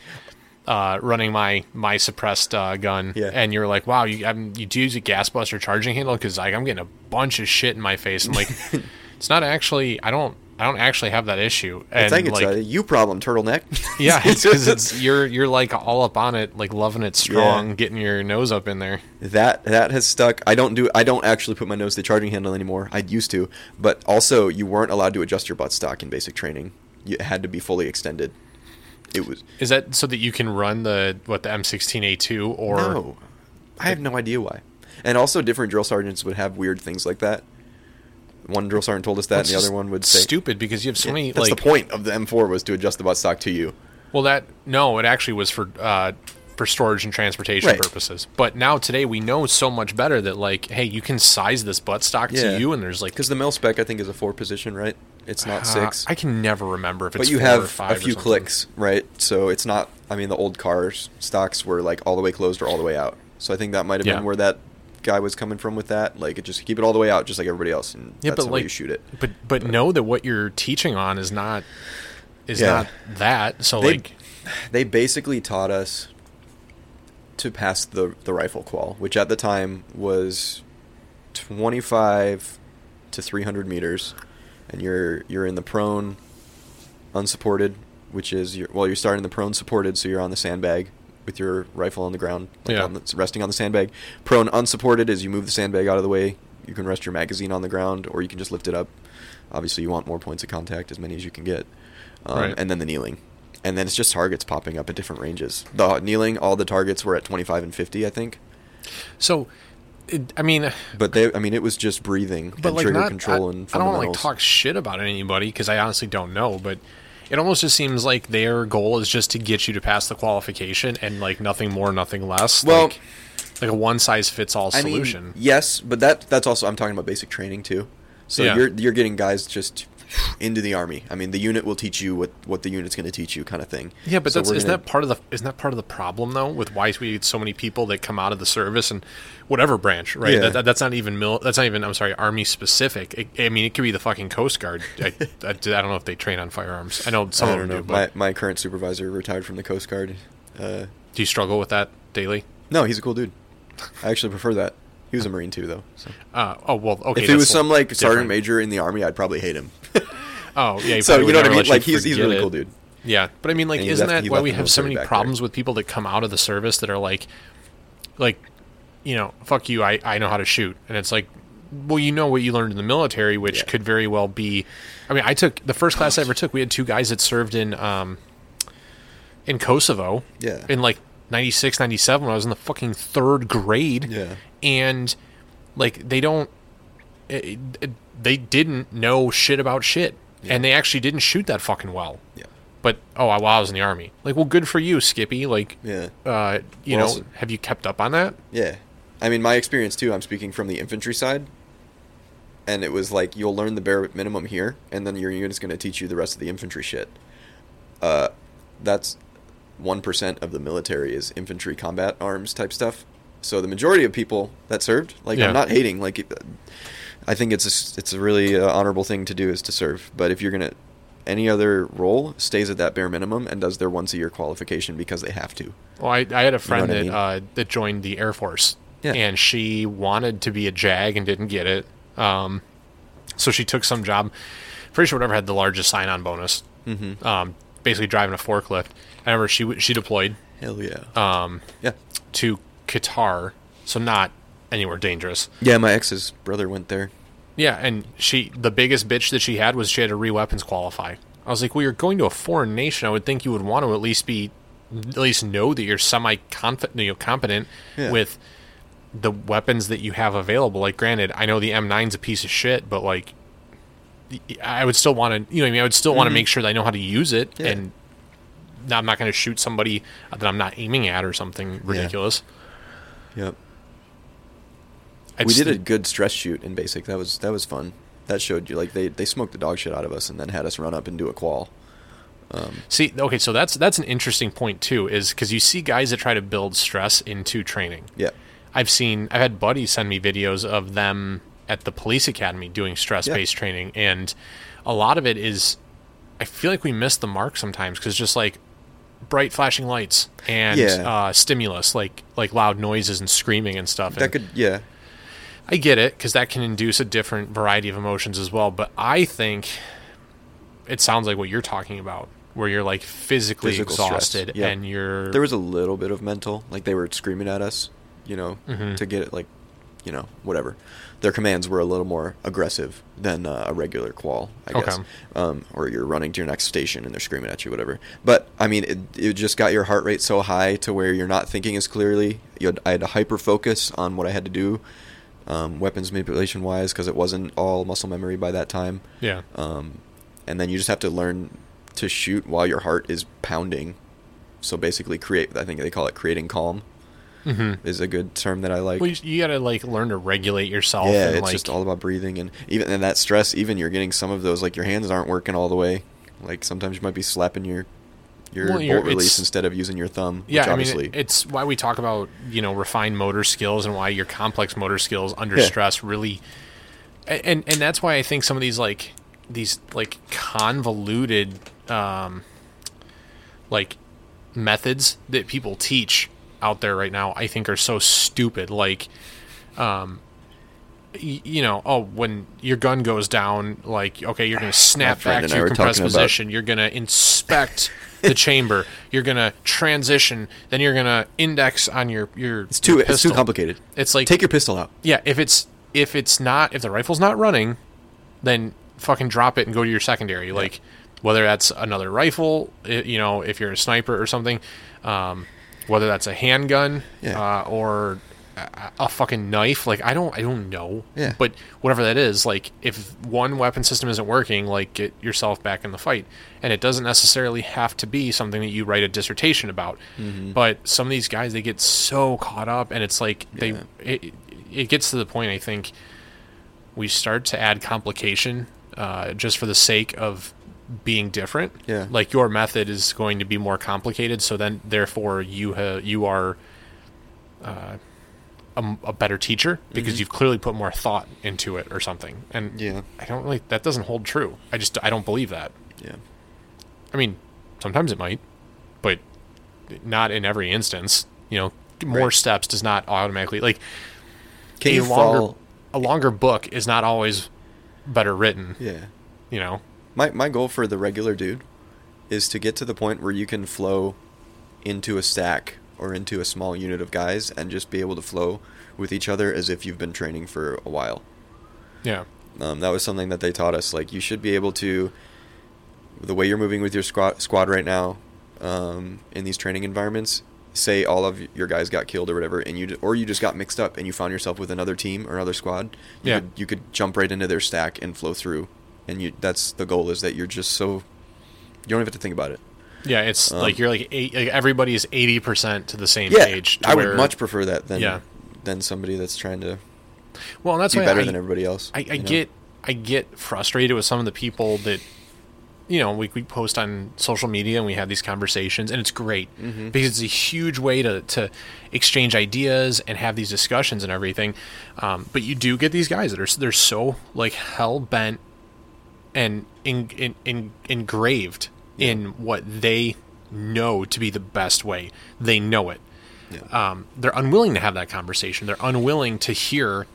uh, running my my suppressed uh, gun, Yeah. and you were like, "Wow, you um, you do use a gas buster charging handle?" Because like I'm getting a bunch of shit in my face. I'm like, it's not actually. I don't. I don't actually have that issue. And I think it's like, a you problem, turtleneck. yeah, it's because it's you're you're like all up on it, like loving it strong, getting your nose up in there. that that has stuck. I don't do. I don't actually put my nose to the charging handle anymore. I used to, but also you weren't allowed to adjust your butt stock in basic training. It had to be fully extended. It was Is that so that you can run the what the M16A2 or no. I have no idea why. And also, different drill sergeants would have weird things like that. One drill sergeant told us that, and the other one would say, stupid because you have so Yeah, many That's like the point of the M4 was to adjust the buttstock to you. Well, that no, it actually was for uh, for storage and transportation Right. purposes. But now today we know so much better that like, hey, you can size this butt stock Yeah. to you, and there's like Because the mil spec, I think, is a four position, right? It's not uh, six. I can never remember if it's but you four have or five a few clicks, right? So it's not. I mean, the old cars stocks were like all the way closed or all the way out. So I think that might have Yeah. been where that guy was coming from with that. Like, it just keep it all the way out, just like everybody else, and Yeah, that's but way like you shoot it. But but know that what you're teaching on is not is Yeah. not that. So They- like They basically taught us to pass the the rifle qual, which at the time was twenty five to three hundred meters, and you're you're in the prone, unsupported, which is your well you're starting the prone supported, so you're on the sandbag with your rifle on the ground, like Yeah. on the, it's resting on the sandbag. Prone unsupported is you move the sandbag out of the way. You can rest your magazine on the ground, or you can just lift it up. Obviously, you want more points of contact, as many as you can get, um, Right. and then the kneeling, and then it's just targets popping up at different ranges. The kneeling, all the targets were at 25 and 50, I think. so. It, I mean, But they, I mean, it was just breathing but and like trigger not. control I, and I don't want to like talk shit about anybody because I honestly don't know, but it almost just seems like their goal is just to get you to pass the qualification and like nothing more, nothing less. Well- like, like a one size fits all I mean, solution. yes, but that that's also I'm talking about basic training too. So Yeah. you're you're getting guys just into the army. I mean, the unit will teach you what what the unit's going to teach you, kind of thing. Yeah, but So that's isn't gonna- that part of the isn't that part of the problem though with why we get so many people that come out of the service and whatever branch, right? Yeah. That, that- that's not even mil, that's not even I'm sorry, army specific. It, I mean, it could be the fucking Coast Guard. I, I, I don't know if they train on firearms. I know some I of them know. do, but My my current supervisor retired from the Coast Guard. Uh, do you struggle with that daily? no, he's a cool dude. I actually prefer that. He was a Marine too, though. So. Uh, oh well, okay. if it was some like different. sergeant major in the army, I'd probably hate him. Oh yeah, he so you know what I mean? Like he's he's a really it. cool dude. Yeah, but I mean, like, And isn't left- that why we have so many problems there. with people that come out of the service that are like, like, you know, fuck you, I, I know how to shoot, and it's like, well, you know what you learned in the military, which Yeah. could very well be. I mean, I took the first class I ever took. We had two guys that served in um, in Kosovo. Yeah. In like 96, 97, when I was in the fucking third grade. Yeah. And like they don't, it, it- they didn't know shit about shit. and they actually didn't shoot that fucking well. Yeah. But oh, while I was in the army, like, well, good for you, Skippy. Like, Yeah. uh, you Well, know, also- have you kept up on that? Yeah. I mean, my experience too, I'm speaking from the infantry side. And it was like, you'll learn the bare minimum here, and then your unit's going to teach you the rest of the infantry shit. Uh, that's 1% of the military is infantry combat arms type stuff. So the majority of people that served, like, Yeah. I'm not hating. Like, I think it's a, it's a really uh, honorable thing to do is to serve. But if you're going to, any other role stays at that bare minimum and does their once a year qualification because they have to. Well, I, I had a friend what I that mean? uh, that joined the Air Force, Yeah. and she wanted to be a JAG and didn't get it. Um, so she took some job. Pretty sure whatever had the largest sign-on bonus. Mm-hmm. Um, basically driving a forklift. I remember she she deployed Hell yeah. um, yeah. to Qatar, so not anywhere dangerous. Yeah, my ex's brother went there. Yeah, and she the biggest bitch that she had was she had to re-weapons qualify. I was like, well, you're going to a foreign nation. I would think you would want to at least be, at least know that you're semi confident, you know, competent Yeah. with the weapons that you have available. Like, granted, I know the M9's a piece of shit, but like, I would still want to, you know, I mean, I would still want to make sure that I know how to use it, Mm-hmm. Yeah. and I'm not going to shoot somebody that I'm not aiming at or something ridiculous. Yep. I we just- did a good stress shoot in basic. That was that was fun. That showed you like they they smoked the dog shit out of us and then had us run up and do a qual. Um, See, okay, so that's that's an interesting point too, is because you see guys that try to build stress into training. yeah. I've seen, I've had buddies send me videos of them at the police academy doing stress based training, and a lot of it is, I feel like we miss the mark sometimes because just like bright flashing lights and Yeah. uh, stimulus, like like loud noises and screaming and stuff. That And could yeah. I get it because that can induce a different variety of emotions as well. But I think it sounds like what you're talking about, where you're like physically Physical exhausted yeah. and you're There was a little bit of mental, like they were screaming at us, you know, Mhm. to get it like, you know, whatever. Their commands were a little more aggressive than uh, a regular qual, I guess. Um, or you're running to your next station and they're screaming at you, whatever. But I mean, it, it just got your heart rate so high to where you're not thinking as clearly. You had, I had to hyper focus on what I had to do, um, weapons manipulation wise, because it wasn't all muscle memory by that time. yeah. Um, and then you just have to learn to shoot while your heart is pounding. So basically, create. I think they call it creating calm. Hmm Is a good term that I like. Well, you, you gotta like learn to regulate yourself. yeah, and, it's like, just all about breathing and even and that stress. Even you're getting some of those like your hands aren't working all the way. Like sometimes you might be slapping your your Well, bolt release instead of using your thumb. Yeah, which I obviously, mean, it- it's why we talk about you know refined motor skills and why your complex motor skills under Yeah. stress really, and and that's why I think some of these like these like convoluted um like methods that people teach out there right now I think are so stupid. Like um y- you know oh when your gun goes down like okay you're going to snap back to your compressed talking about- position. You're going to inspect the chamber. You're going to transition. Then you're going to index on your your it's too your it's too complicated. it's like Take your pistol out. yeah if it's if it's not if the rifle's not running then fucking drop it and go to your secondary. Like whether that's another rifle you know if you're a sniper or something um, whether that's a handgun Yeah. uh, or a, a fucking knife like i don't i don't know Yeah. but whatever that is like if one weapon system isn't working like get yourself back in the fight and it doesn't necessarily have to be something that you write a dissertation about Mm-hmm. but some of these guys they get so caught up and it's like they Yeah. it, it gets to the point i think we start to add complication uh, just for the sake of being different. Yeah. Like your method is going to be more complicated, so then therefore you ha- you are uh, a, a better teacher because you've clearly put more thought into it or something. And Mm-hmm. Yeah. I don't really that doesn't hold true. I just I don't believe that. Yeah. I mean, sometimes it might, but not in every instance. You know, more Right. steps does not automatically like Can a longer fall? a longer book is not always better written. Yeah. You know, My my goal for the regular dude is to get to the point where you can flow into a stack or into a small unit of guys and just be able to flow with each other as if you've been training for a while. yeah, Um, that was something that they taught us. Like you should be able to, the way you're moving with your squad squad right now, um, in these training environments. Say all of your guys got killed or whatever, and you or you just got mixed up and you found yourself with another team or another squad. You Yeah. could, you could jump right into their stack and flow through and you that's the goal is that you're just so you don't even have to think about it. Yeah, it's Um, like you're like, eight, like everybody is eighty percent to the same Yeah, page. I where- would much prefer that than Yeah. than somebody that's trying to well, and that's be why better I, than everybody else. I, I you know? get I get frustrated with some of the people that you know we, we post on social media and we have these conversations and it's great Mm-hmm. because it's a huge way to, to exchange ideas and have these discussions and everything um, but you do get these guys that are they're so like hell bent and in, in, in, engraved in what they know to be the best way they know it Yeah. um, they're unwilling to have that conversation. They're unwilling to hear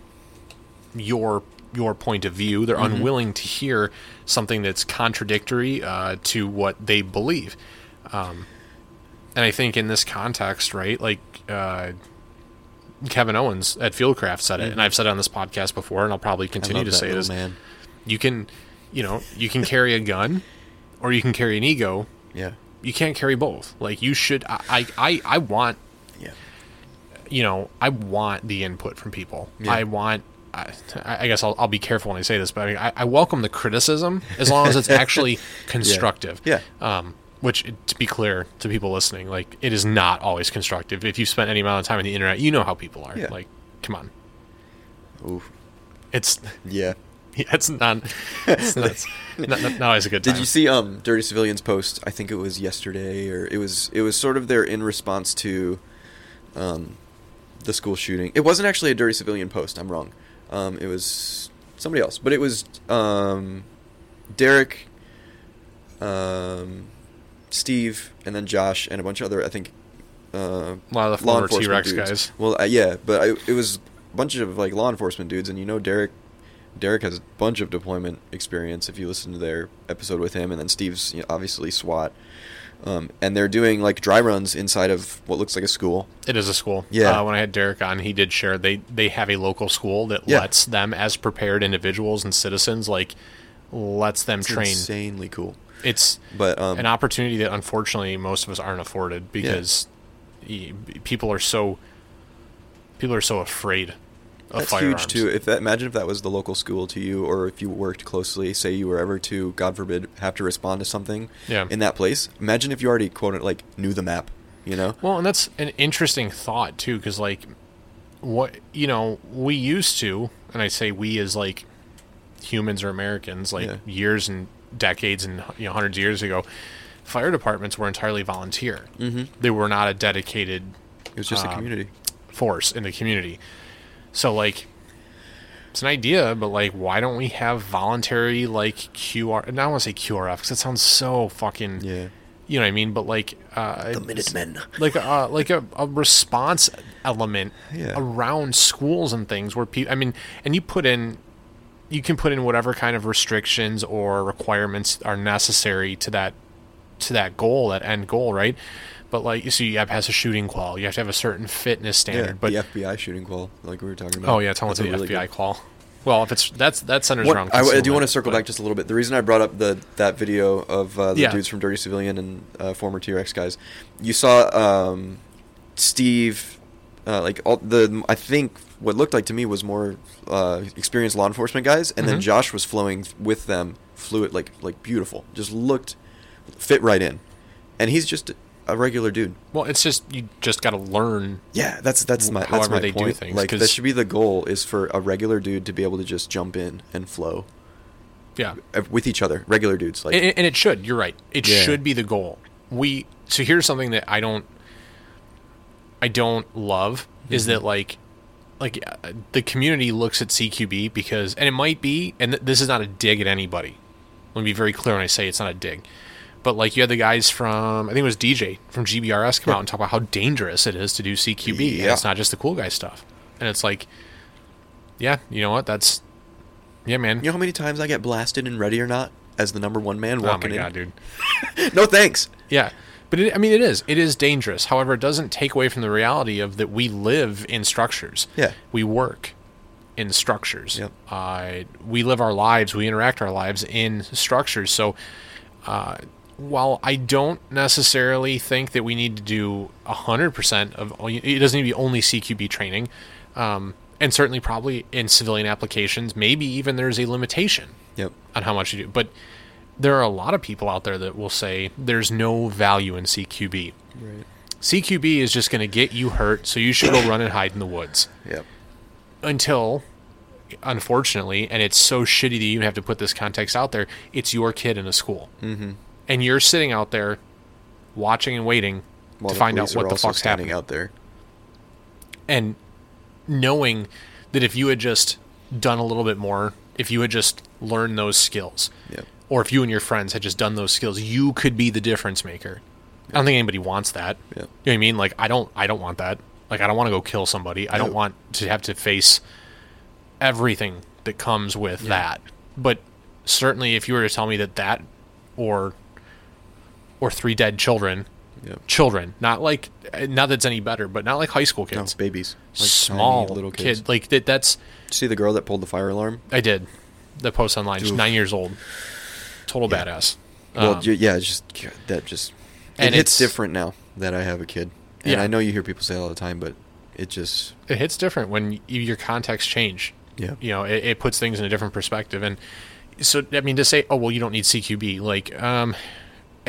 your your point of view. They're Mm-hmm. unwilling to hear something that's contradictory uh, to what they believe. Um, and I think in this context, right, like uh, Kevin Owens at Fieldcraft said it, and I've said it on this podcast before, and I'll probably Mm-hmm. Continue to say it. man. you can, you know, you can carry a gun, or you can carry an ego. Yeah. You can't carry both. Like you should. I I, I, want Yeah. you know, I want the input from people. Yeah. I want. I, I guess I'll, I'll be careful when I say this, but I, mean, I, I welcome the criticism as long as it's actually constructive. Yeah. Um, which, to be clear to people listening, like it is not always constructive. If you've spent any amount of time on the internet, you know how people are. Yeah. Like, come on, Ooh. it's Yeah. it's not it's not, it's not, not, not always a good time. Did you see um Dirty Civilians post? I think it was yesterday or it was it was sort of their in response to um the school shooting. It wasn't actually a Dirty Civilian post. I'm wrong. Um it was somebody else, but it was um Derek um Steve and then Josh and a bunch of other I think uh A lot of the law former enforcement T-Rex dudes. guys. Well, uh, yeah, but I, it was a bunch of like law enforcement dudes, and you know Derek. Derek has a bunch of deployment experience. If you listen to their episode with him, and then Steve's you know, obviously SWAT, um, and they're doing like dry runs inside of what looks like a school. It is a school. Yeah. Uh, when I had Derek on, he did share they they have a local school that Yeah. lets them as prepared individuals and citizens like lets them It's train. insanely cool. It's But um, an opportunity that unfortunately most of us aren't afforded because y- people are so people are so afraid that's firearms. huge too. If that, imagine if that was the local school to you, or if you worked closely, say you were ever to, God forbid, have to respond to something Yeah. in that place. Imagine if you already quote it like knew the map. You know? Well, and that's an interesting thought too, because like, what you know, we used to, and I say we as like humans or Americans, like Yeah. years and decades and you know hundreds of years ago, fire departments were entirely volunteer. Mm-hmm. They were not a dedicated It was just a Um, community. force in the community. So like it's an idea, but like why don't we have voluntary like QR and I don't want to say QRF because it sounds so fucking Yeah. you know what I mean, but like uh The Minutemen. like a like a, a response element Yeah. around schools and things where people I mean and you put in you can put in whatever kind of restrictions or requirements are necessary to that to that goal, that end goal, right? But like you see you have to pass a shooting qual, you have to have a certain fitness standard. Yeah, but the FBI shooting qual, like we were talking about. oh yeah, tell me That's the really FBI good- qual. Well, if it's that's that centers What- around. I, I do want to circle but- back just a little bit. The reason I brought up the that video of uh, the Yeah. dudes from Dirty Civilian and uh, former T Rex guys, you saw um, Steve, uh, like all the I think what looked like to me was more uh, experienced law enforcement guys, and then Mhm. Josh was flowing with them, fluid like like beautiful, just looked fit right in, and he's just a regular dude. Well, it's just you just got to learn. Yeah, that's that's my that's However my they do point. things, like that 'cause- should be the goal is for a regular dude to be able to just jump in and flow Yeah, uh, with each other, regular dudes. Like and, and it should. You're right. It Yeah. should be the goal. We so here's something that I don't I don't love is Mm-hmm. that like like uh, the community looks at CQB because and it might be and th- this is not a dig at anybody. Let me be very clear when I say it's not a dig. But like you had the guys from I think it was DJ from GBRS come out and talk about how dangerous it is to do CQB. And Yeah. it's not just the cool guy stuff. And it's like yeah, you know what? That's yeah, man. You know how many times I get blasted in Ready or Not as the number one man oh my walking god, dude. in? no thanks. Yeah, but it, I mean, it is. It is dangerous. However, it doesn't take away from the reality of that we live in structures. Yeah. we work in structures. Yep. Uh, we live our lives. We interact our lives in structures. So, uh, while I don't necessarily think that we need to do hundred percent of, it doesn't need to be only CQB training. Um, and certainly, probably in civilian applications, maybe even there's a limitation Yep. on how much you do. But there are a lot of people out there that will say there's no value in CQB. Right. CQB is just going to get you hurt, so you should go run and hide in the woods Yep. until unfortunately and it's so shitty that you even have to put this context out there it's your kid in a school mm-hmm. And you're sitting out there watching and waiting While to find out what the fuck's happening. out there. and knowing that if you had just done a little bit more if you had just learned those skills Yep. or if you and your friends had just done those skills you could be the difference maker. I don't think anybody wants that. Yep. you know what i mean? Like i don't i don't want that. Like i don't want to go kill somebody. I don't want to have to face everything that comes with that. But certainly if you were to tell me that that or or three dead children children not like not that it's any better but not like high school No, kids babies. Like small little kids. kid like that that's See the girl that pulled the fire alarm? i did the post online she's nine years old total Yeah. badass Well, Um, yeah, just that just And it hits it's- different now that I have a kid. And Yeah. I know you hear people say it all the time, but it just it hits different when y your context change. Yeah. You know, it, it puts things in a different perspective. And so, I mean, to say, oh, well, you don't need CQB, like, um,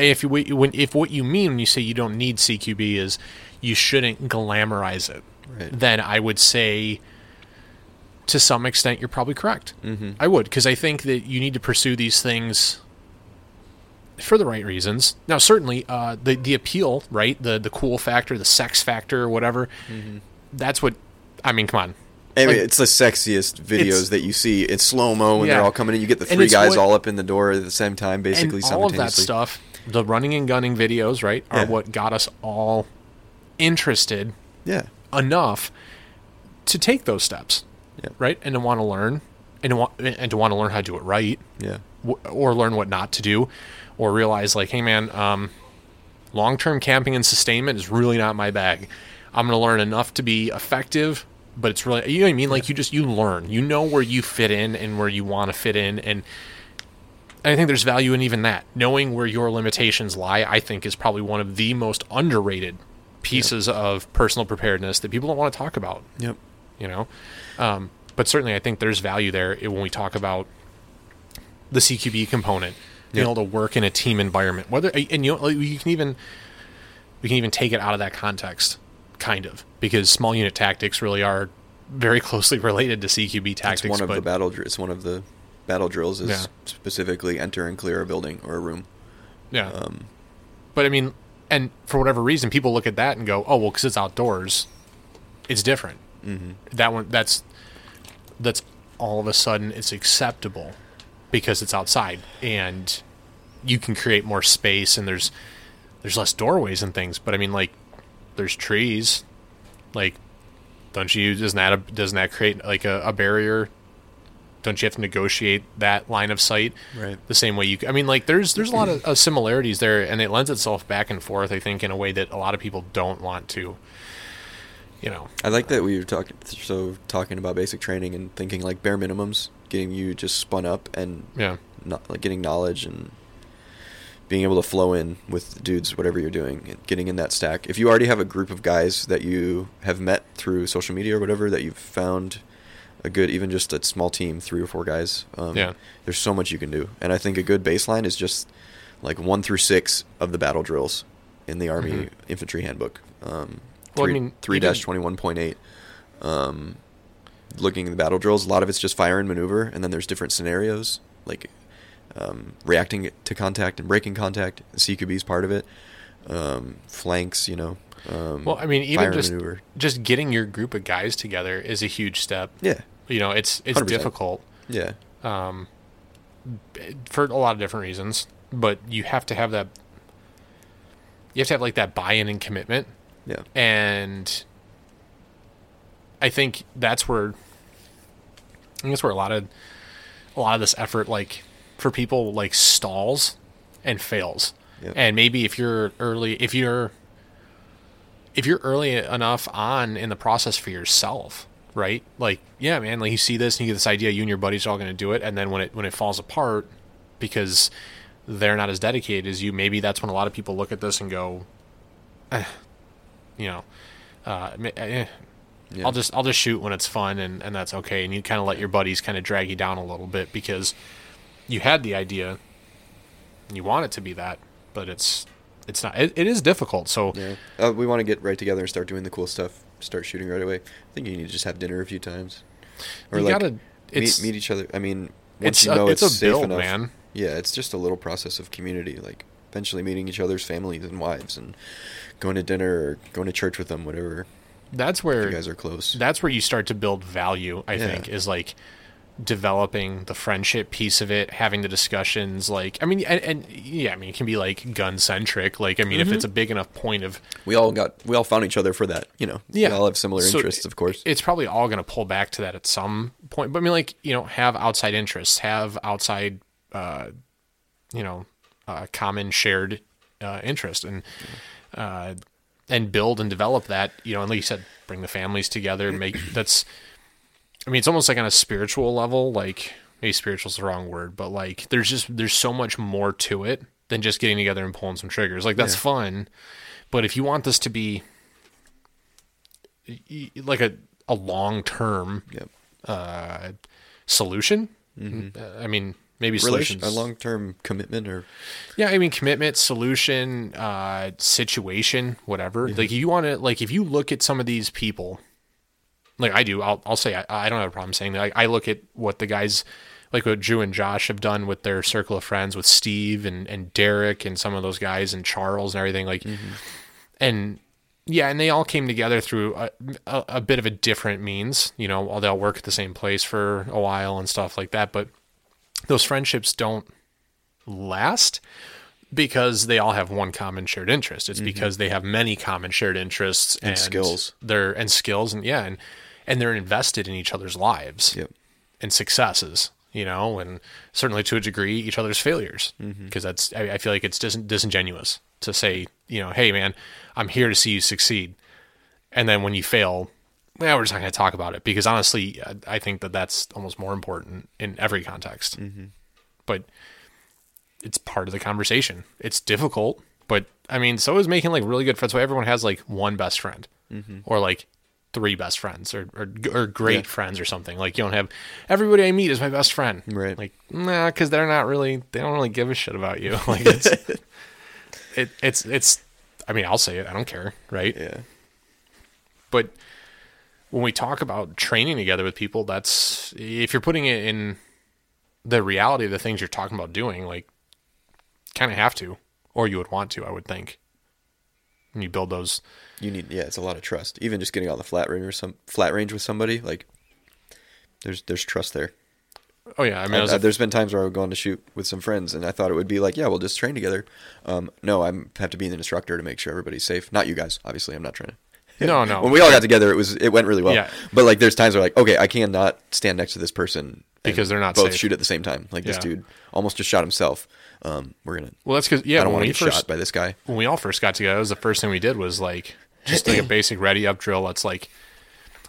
if you, when, if what you mean when you say you don't need CQB is you shouldn't glamorize it, Right. then I would say to some extent you're probably correct. Mm-hmm. I would, because I think that you need to pursue these things for the right reasons. Now, certainly, uh, the the appeal, right, the the cool factor, the sex factor, or whatever. That's what. I mean, come on. I mean, Like- it's the sexiest videos that you see. It's slow mo when Yeah. they're all coming in. You get the three guys what- all up in the door at the same time, basically and all of that stuff, the running and gunning videos, right, are Yeah. what got us all interested Yeah, enough to take those steps, Yeah. right, and to want to learn, and to want and to want to learn how to do it right, yeah, w- or learn what not to do, or realize like, hey man, um, long term camping and sustainment is really not my bag. I'm going to learn enough to be effective, but it's really you know what I mean. Like you just you learn, you know where you fit in and where you want to fit in, and I think there's value in even that. Knowing where your limitations lie, I think, is probably one of the most underrated pieces of personal preparedness that people don't want to talk about yep, you know um, but certainly i think there's value there when we talk about the cqb component being able to work in a team environment whether and you know you can even we can even take it out of that context kind of because small unit tactics really are very closely related to cqb tactics it's one of the battle. It's one of the battle drills is Yeah. specifically enter and clear a building or a room. yeah Um, but i mean and for whatever reason people look at that and go oh well because it's outdoors it's different mhm. that one that's that's all of a sudden it's acceptable because it's outside and you can create more space and there's there's less doorways and things but i mean like there's trees like don't you doesn't that doesn't that create like a, a barrier don't you have to negotiate that line of sight Right. the same way you i mean like there's there's a lot of, of similarities there and it lends itself back and forth i think in a way that a lot of people don't want to you know I like that we were talking so talking about basic training and thinking like bare minimums, getting you just spun up and yeah not like getting knowledge and being able to flow in with dudes whatever you're doing and getting in that stack. If you already have a group of guys that you have met through social media or whatever that you've found a good even just a small team, three or four guys, um, Yeah. there's so much you can do. And I think a good baseline is just like 1 through 6 of the battle drills in the army Mhm. infantry handbook. Um Well, I three, mean, three dash twenty one point eight. Um, looking at the battle drills, a lot of it's just fire and maneuver, and then there's different scenarios like um, reacting to contact and breaking contact. CQB is part of it. Um, flanks, you know. Um, Well, I mean, even just maneuver. just getting your group of guys together is a huge step. Yeah, You know, it's it's 100%. difficult yeah, um, for a lot of different reasons, but you have to have that. You have to have like that buy-in and commitment, yeah, and I think that's where. I think that's where a lot of a lot of this effort, like for people, like stalls and fails. Yep. And maybe if you're early, if you're if you're early enough on in the process for yourself, right? Like, yeah, man, like you see this and you get this idea, you and your buddies are all going to do it, and then when it when it falls apart because they're not as dedicated as you, maybe that's when a lot of people look at this and go, eh, you know, uh, ma- eh, yeah. I'll just I'll just shoot when it's fun and and that's okay, and you kind of let your buddies kind of drag you down a little bit because you had the idea, and you want it to be that, but it's it's not. It, it is difficult. So Yeah. Uh, we want to get right together and start doing the cool stuff. Start shooting right away. I think you need to just have dinner a few times, or You like gotta- meet meet each other. I mean, once it's you a- know it's it's, a safe build, enough, man. Yeah, it's just a little process of community. Like eventually meeting each other's families and wives, and going to dinner or going to church with them, whatever. that's where you guys are close. that's where you start to build value i Yeah. think is like developing the friendship piece of it having the discussions like i mean and, and yeah i mean it can be like gun centric like i mean Mm-hmm. if it's a big enough point of we all got we all found each other for that. You know, yeah we all have similar So interests, of course. it's probably all going to pull back to that at some point but i mean like you know have outside interests have outside uh you know uh, common shared uh, interest and uh and build and develop that you know and like you said bring the families together make that's i mean it's almost like on a spiritual level like maybe spiritual's the wrong word but like there's just there's so much more to it than just getting together and pulling some triggers like that's Yeah. fun but if you want this to be like a a long term Yep. uh solution uh, i mean maybe Relation, solutions a long term commitment, or yeah, I mean commitment, solution, uh, situation, whatever. Like you want to like if you look at some of these people, like I do, I'll I'll say I, I don't have a problem saying that. I, I look at what the guys like what Drew and Josh have done with their circle of friends with Steve and and Derek and some of those guys and Charles and everything like, mm-hmm. and yeah, and they all came together through a, a, a bit of a different means. You know, they all work at the same place for a while and stuff like that, but those friendships don't last because they all have one common shared interest. It's mm-hmm. because they have many common shared interests and, skills. They're and skills and yeah, and and they're invested in each other's lives Yep. and successes. You know, and certainly to a degree, each other's failures. Mm-hmm. Because that's I, I feel like it's dis- disingenuous to say, you know, hey man, I'm here to see you succeed, and then when you fail. Well, we're just not going to talk about it because honestly, I- I think that that's almost more important in every context. Mm-hmm. But it's part of the conversation. It's difficult, but I mean, so is making like really good friends. So everyone has like one best friend, mm-hmm. or like three best friends, or or, or great Yeah. friends, or something. Like you don't have everybody I meet is my best friend, Right. Like nah, because they're not really. They don't really give a shit about you. Like it's it, it's it's. I mean, I'll say it. I don't care, right? yeah, but when we talk about training together with people that's if you're putting it in the reality of the things you're talking about doing like kind of have to or you would want to i would think when you build those you need yeah, it's a lot of trust. Even just getting on the flat range or some flat range with somebody, like there's there's trust there. oh yeah i mean I, I- a- there's been times where I would go on to shoot with some friends, and I thought it would be like, yeah, we'll just train together. Um, no, I have to be the instructor to make sure everybody's safe. Not you guys, obviously. I'm not trying to. No, no. When we all got together, it was it went really well. Yeah. But like, there's times where like, okay, I cannot stand next to this person Because they're not both safe. shoot at the same time. Like this Yeah. dude almost just shot himself. Um, we're gonna. well that's because yeah I don't when want to we get first shot by this guy. when we all first got together that was the first thing we did was like just like a basic ready up drill let's like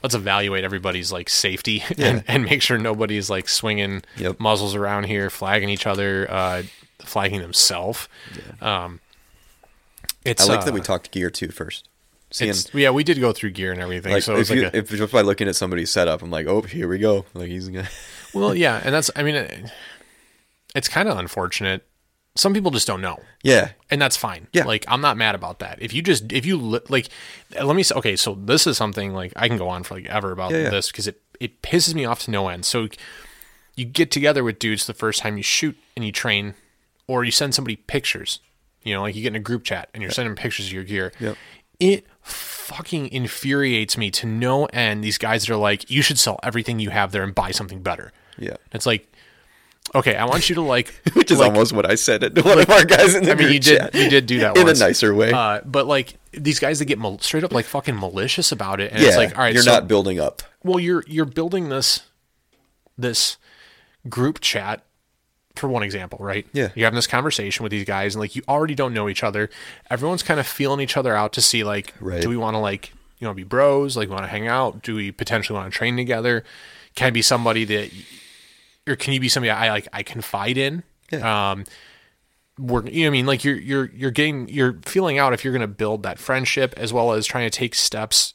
let's evaluate everybody's like safety and, and make sure nobody's like swinging Yep. muzzles around here flagging each other uh flagging themselves um it's I like uh, that we talked gear too first. Seeing it's, yeah we did go through gear and everything like so if, it's like a, if just by looking at somebody's setup, I'm like, oh, here we go. Like he's gonna. well yeah and that's i mean it, it's kind of unfortunate some people just don't know yeah, and that's fine. Yeah. Like I'm not mad about that. If you just if you li- like, let me say okay. So this is something like I can go on for like ever about Yeah, yeah. this because it it pisses me off to no end. So you get together with dudes the first time you shoot and you train, or you send somebody pictures. You know, like you get in a group chat and you're sending pictures of your gear. Yep. It fucking infuriates me to no end. These guys that are like, you should sell everything you have there and buy something better. yeah. It's like, okay, I want you to like, Which is like, almost what I said to one of our guys in the I mean, you did you did do that in once. a nicer way. Uh, but like these guys that get mal- straight up like fucking malicious about it, and yeah, it's like, all right, you're so, not building up. well, you're you're building this this group chat for one example, right? Yeah. you're having this conversation with these guys, and like you already don't know each other. Everyone's kind of feeling each other out to see like, Right. do we want to like you know be bros? Like, we want to hang out? Do we potentially want to train together? Can I be somebody that, or can you be somebody I like I confide in? Yeah. Um, we're you know I mean like you're you're you're getting you're feeling out if you're going to build that friendship as well as trying to take steps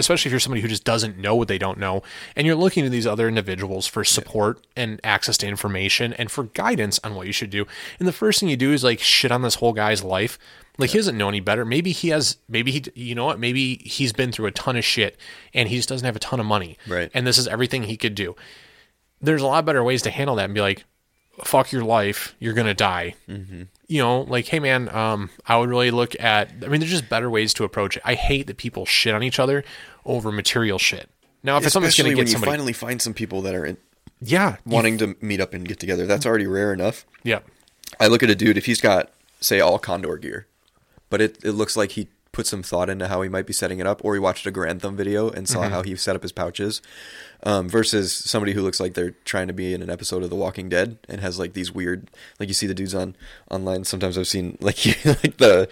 especially if you're somebody who just doesn't know what they don't know, and you're looking to these other individuals for support and access to information and for guidance on what you should do. And the first thing you do is like shit on this whole guy's life. Like he doesn't know any better. Maybe he has. Maybe he. You know what? Maybe he's been through a ton of shit, and he just doesn't have a ton of money. Right. And this is everything he could do. There's a lot better ways to handle that and be like, "Fuck your life. You're gonna die." Mm-hmm. You know, like, hey man, um, I would really look at. I mean, there's just better ways to approach it. I hate that people shit on each other over material shit. Now, if it's something that's gonna when get you somebody, finally find some people that are in, yeah, wanting to meet up and get together. That's already rare enough. yeah, I look at a dude if he's got say all condor gear, but it, it looks like he put some thought into how he might be setting it up, or he watched a Garand Thumb video and saw how he set up his pouches, um, versus somebody who looks like they're trying to be in an episode of The Walking Dead and has like these weird, like you see the dudes on online. Sometimes I've seen like like the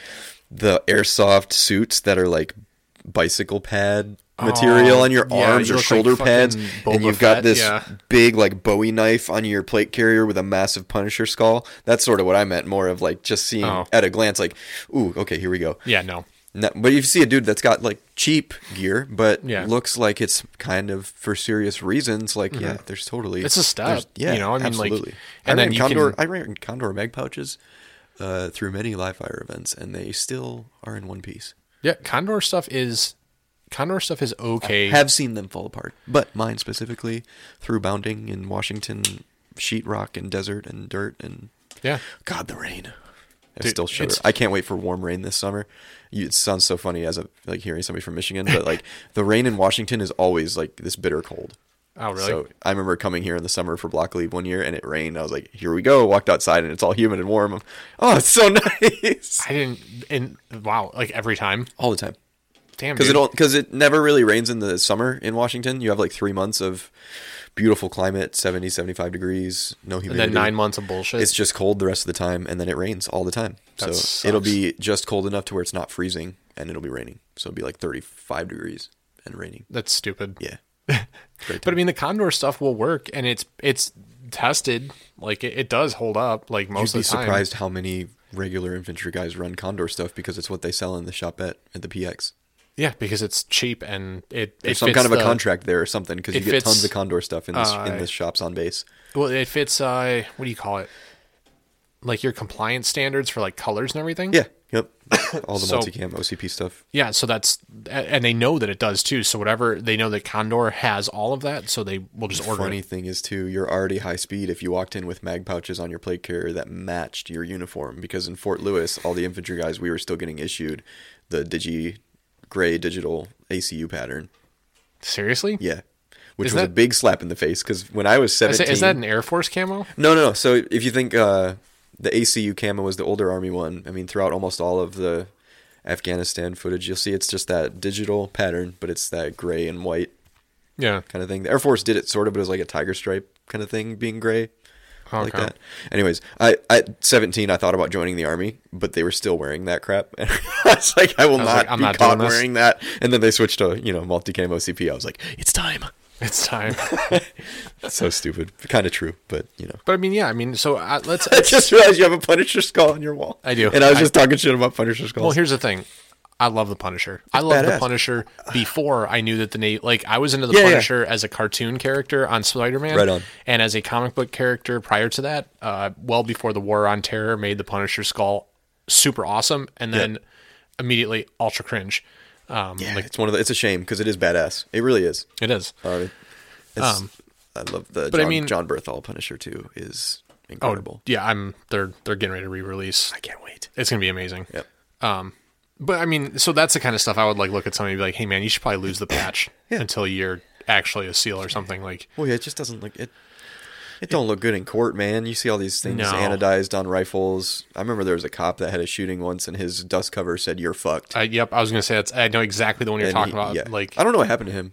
the airsoft suits that are like bicycle pad material Oh, on your yeah, arms you or look like shoulder pads, and you've got Fett, this yeah. big like Bowie knife on your plate carrier with a massive Punisher skull. That's sort of what I meant. More of like just seeing Oh. at a glance, like, ooh, okay, here we go. yeah, no, No, but if you see a dude that's got like cheap gear, but Yeah. looks like it's kind of for serious reasons. Like, yeah, there's totally Mm-hmm. It's a step, Yeah, you know, I mean, like- absolutely. and I then ran Condor. can- I ran Condor mag pouches uh, through many live fire events, and they still are in one piece. yeah. Condor stuff is Condor stuff is okay. Have seen them fall apart, but mine specifically through bounding in Washington, sheetrock and desert and dirt and yeah, God, the rain. I Dude, still shudder. I can't wait for warm rain this summer. You, it sounds so funny as a like hearing somebody from Michigan, but like the rain in Washington is always like this bitter cold. Oh, really? So I remember coming here in the summer for block leave one year, and it rained. I was like, "Here we go!" Walked outside, and it's all humid and warm. I'm, oh, it's so nice I didn't. And wow, like every time. all the time Damn, because it because it never really rains in the summer in Washington. You have like three months of beautiful climate, 70, 75 degrees, no humidity and then nine months of bullshit. It's just cold the rest of the time, and then it rains all the time. That so it'll be just cold enough to where it's not freezing, and it'll be raining. So it'll be like 35 degrees and raining. That's stupid. Yeah. Great But I mean, the Condor stuff will work, and it's it's tested. Like it, it does hold up. Like most You'd be of the time. surprised how many regular infantry guys run Condor stuff because it's what they sell in the shopette at the PX. Yeah, because it's cheap and it There's it some kind of a the- contract there or something because you get fits, tons of Condor stuff in this in uh, the shops on base. Well, it fits. Uh, what do you call it? Like your compliance standards for like colors and everything. Yeah. Yep. All the So- multicam OCP stuff. Yeah, so that's and they know that it does too. So whatever they know that Condor has all of that, so they will just order Funny it. thing is too, you're already high speed if you walked in with mag pouches on your plate carrier that matched your uniform. Because in Fort Lewis, all the infantry guys, we were still getting issued the digi gray digital ACU pattern. Seriously? Yeah, which Is was a big slap in the face. Because when I was Is, seventeen, that- is that an Air Force camo? no, no, no. So if you think uh, the ACU camo was the older Army one, I mean, throughout almost all of the Afghanistan footage, you'll see it's just that digital pattern, but it's that gray and white Yeah. kind of thing. The Air Force did it sort of, but it was like a tiger stripe kind of thing, being gray. I like that. Anyways, I at 17, I thought about joining the army, but they were still wearing that crap. And I was like, I will was not like, be not caught wearing that. And then they switched to you know multicam OCP. I was like, it's time. It's time. so stupid. Kind of true, but you know. but I mean, yeah, I mean, so uh, let's. I just realized you have a Punisher skull on your wall. I do. And I was I- just talking shit about Punisher skulls. Well, here's the thing. I love the Punisher. I love the. Punisher before I knew that the name. Like I was into the Yeah, yeah. Punisher as a cartoon character on Spider-Man, Right on. and as a comic book character prior to that. Uh, well before the War on Terror made the Punisher skull super awesome, and then immediately ultra cringe. Um, yeah, like it's one of the. It's a shame because it is badass. It really is. it is. Uh, it's, Um, I love the. but I mean- Jon Bernthal Punisher too is Oh incredible. yeah, I'm. They're they're getting ready to re-release. I can't wait. It's gonna be amazing. Yep. Um, but I mean, so that's the kind of stuff I would like look at somebody and be like, hey man, you should probably lose the patch Yeah. until you're actually a seal or something like. Well, yeah, it just doesn't look it. It don't look good in court, man. You see all these things No. anodized on rifles. I remember there was a cop that had a shooting once, and his dust cover said "You're fucked." I, yep, I was gonna say that's. I know exactly the one you're And talking he- about. yeah. Like, I don't know what happened to him.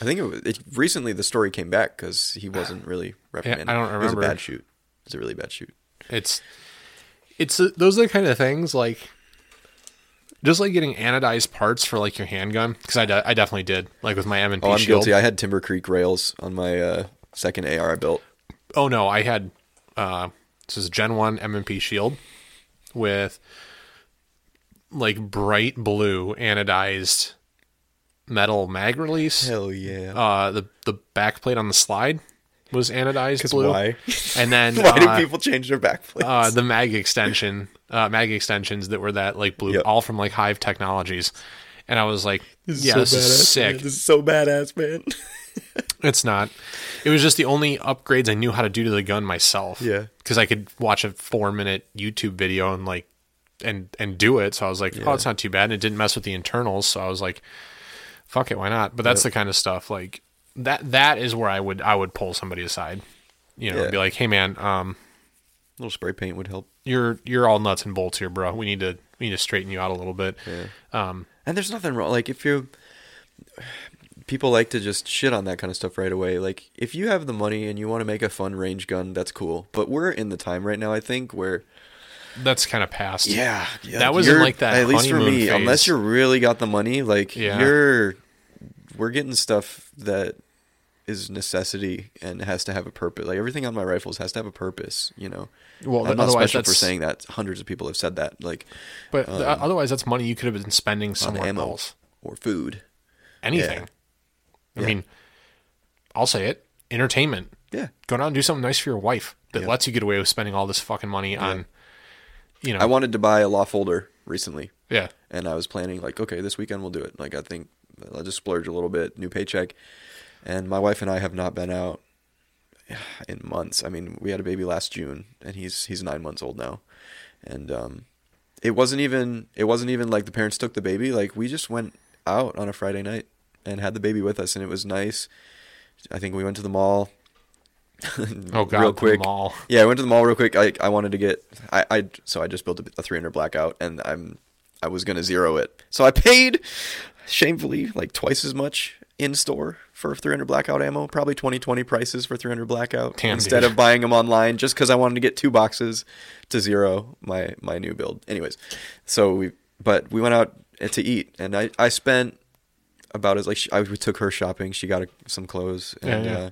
I think it, was, it recently the story came back because he wasn't really reprimanded. I don't It was a remember. bad shoot. It was a really bad shoot. it's, it's uh, those are the kind of things like, just like getting anodized parts for like your handgun because I, de- I definitely did like with my M and P Oh, I'm shield. guilty. I had Timber Creek rails on my uh, second AR I built. Oh no, I had uh this is a Gen 1 M&P shield with like bright blue anodized metal mag release. Hell yeah. Uh, the the back plate on the slide was anodized blue. why? And then Why do uh, people change their back plates? uh, the mag extension, uh, mag extensions that were that like blue, Yep. all from like Hyve Technologies. And I was like, yeah, so this is sick. man. This is so badass, man. It's not. It was just the only upgrades I knew how to do to the gun myself. Yeah. Because I could watch a four minute YouTube video and like and and do it. So I was like, oh, it's not too bad. And it didn't mess with the internals. So I was like, fuck it, why not? But that's the kind of stuff like that. That is where I would I would pull somebody aside. You know, Yeah. and be like, hey man, um, A little spray paint would help. You're you're all nuts and bolts here, bro. We need to we need to straighten you out a little bit. Um, And there's nothing wrong. Like if you, people like to just shit on that kind of stuff right away. Like if you have the money and you want to make a fun range gun, that's cool. But we're in the time right now, I think, where that's kind of past. yeah, yeah That was in, like, that At least for me, phase. unless you really got the money, like Yeah. you're, we're getting stuff that is necessity and has to have a purpose. Like everything on my rifles has to have a purpose. You know. Well, I'm not otherwise special for that's- saying that. Hundreds of people have said that. Like But th- um, otherwise, that's money you could have been spending on somewhere ammo else. or food. Anything. I Yeah. mean, I'll say it. Entertainment. Yeah. Go down and do something nice for your wife that Yeah. lets you get away with spending all this fucking money on. You know. I wanted to buy a law folder recently. yeah. and I was planning like, okay, this weekend we'll do it. Like I think I'll just splurge a little bit, new paycheck, and my wife and I have not been out in months. I mean, we had a baby last June, and he's he's nine months old now, and um, it wasn't even it wasn't even like the parents took the baby. Like we just went out on a Friday night and had the baby with us, and it was nice. I think we went to the mall. Oh God. real the quick. mall. Yeah, I went to the mall real quick. I I wanted to get I I so I just built a, a 300 blackout and I'm I was gonna zero it. So I paid shamefully like twice as much in store for 300 blackout ammo, probably 2020 prices for 300 blackout Damn, instead dude. of buying them online just because I wanted to get two boxes to zero my my new build. Anyways, so we but we went out to eat and I I spent about as like she, I we took her shopping. She got a, some clothes and Yeah, yeah. Uh,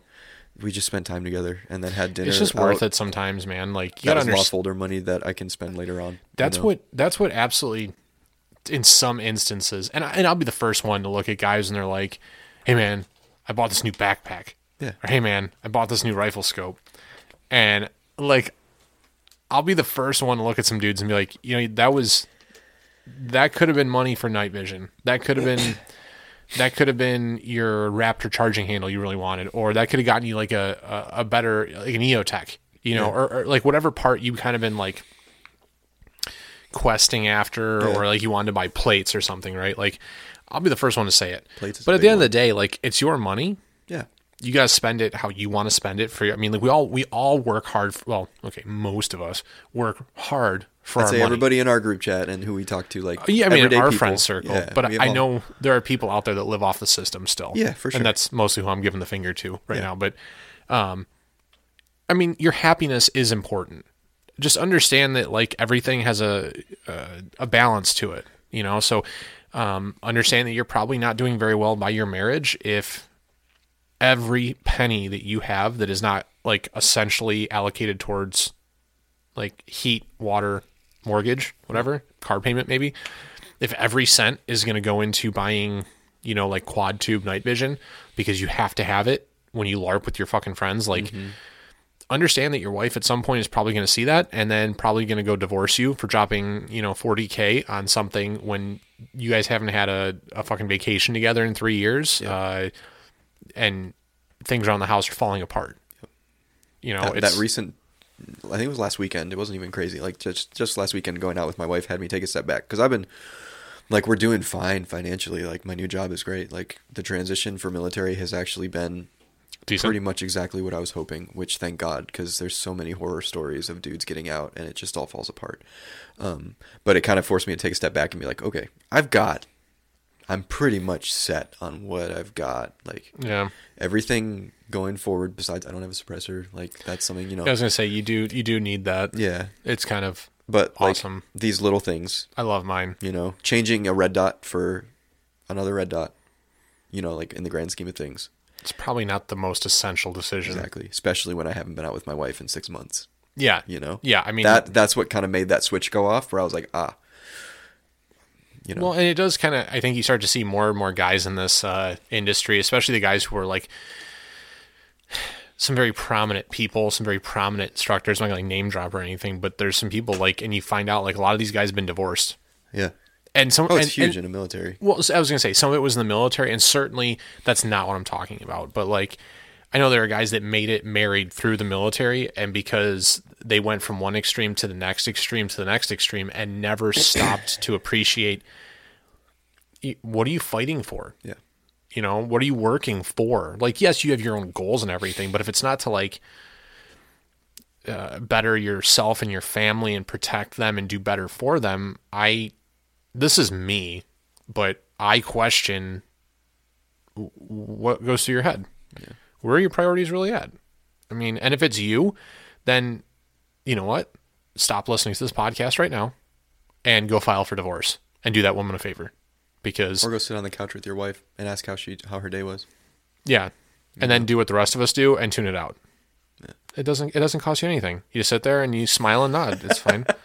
we just spent time together and then had dinner. It's just worth it sometimes, man. Like you That gotta law folder money that I can spend later on. you That's know? what. That's what absolutely. In some instances, and I, and I'll be the first one to look at guys and they're like, "Hey man, I bought this new backpack." Yeah. Or hey man, I bought this new rifle scope, and like, I'll be the first one to look at some dudes and be like, you know, that was, that could have been money for night vision. That could have been. That could have been your Raptor charging handle you really wanted, or that could have gotten you like a, a, a better like an EOTech, you know, or, or like whatever part you kind of been like questing after Yeah. or like you wanted to buy plates or something, right? Like I'll be the first one to say it. Plates but at the end of the day, like it's your money. Yeah. You guys spend it how you want to spend it for I mean like we all we all work hard for, well, okay, most of us work hard for I'd our say money. everybody in our group chat and who we talk to, like Yeah, I mean our people. friend circle, Yeah, but I all- know there are people out there that live off the system still. Yeah, for sure. And that's mostly who I'm giving the finger to right Yeah. now. But, um, I mean, your happiness is important. Just understand that like everything has a a, a balance to it. You know, so um, understand that you're probably not doing very well by your marriage if every penny that you have that is not like essentially allocated towards like heat, water, mortgage, whatever, car payment maybe. If every cent is going to go into buying, you know, like quad tube night vision because you have to have it when you LARP with your fucking friends, like understand that your wife at some point is probably going to see that and then probably going to go divorce you for dropping, you know, 40k on something when you guys haven't had a, a fucking vacation together in 3 years. Uh and things around the house are falling apart. You know, that, it's that recent. I think it was last weekend. It wasn't even crazy. Like just just last weekend, going out with my wife had me take a step back because I've been like we're doing fine financially. Like my new job is great. Like the transition for military has actually been decent. pretty much exactly what I was hoping, which thank God, because there's so many horror stories of dudes getting out and it just all falls apart. Um, but it kind of forced me to take a step back and be like, okay, I've got, I'm pretty much set on what I've got. Like yeah. everything going forward, besides I don't have a suppressor. Like that's something, you know. I was gonna say you do you do need that. yeah. It's kind of But like Awesome. these little things, I love mine. you know, changing a red dot for another red dot, you know, like in the grand scheme of things. It's probably not the most essential decision. Exactly. Especially when I haven't been out with my wife in six months. Yeah. you know Yeah, I mean that that's what kind of made that switch go off where i was like ah you know. Well, and it does kind of. I think you start to see more and more guys in this uh, industry, especially the guys who are like some very prominent people, some very prominent instructors. I'm not gonna like name drop or anything, but there's some people like, and you find out like a lot of these guys have been divorced, yeah. And some. Oh, it's and- huge and- in the military. well, I was gonna say some of it was in the military, and certainly that's not what I'm talking about. But like, I know there are guys that made it married through the military, and because they went from one extreme to the next extreme to the next extreme, and never stopped to appreciate what are you fighting for? Yeah. You know, what are you working for? Like, yes, you have your own goals and everything, but if it's not to like uh, better yourself and your family and protect them and do better for them, I this is me, but I question what goes through your head. Where are your priorities really at? I mean, and if it's you, then you know what? Stop listening to this podcast right now and go file for divorce and do that woman a favor. Because Or go sit on the couch with your wife and ask how she how her day was. yeah, and then do what the rest of us do and tune it out. It doesn't. It doesn't cost you anything. You just sit there and you smile and nod. It's fine.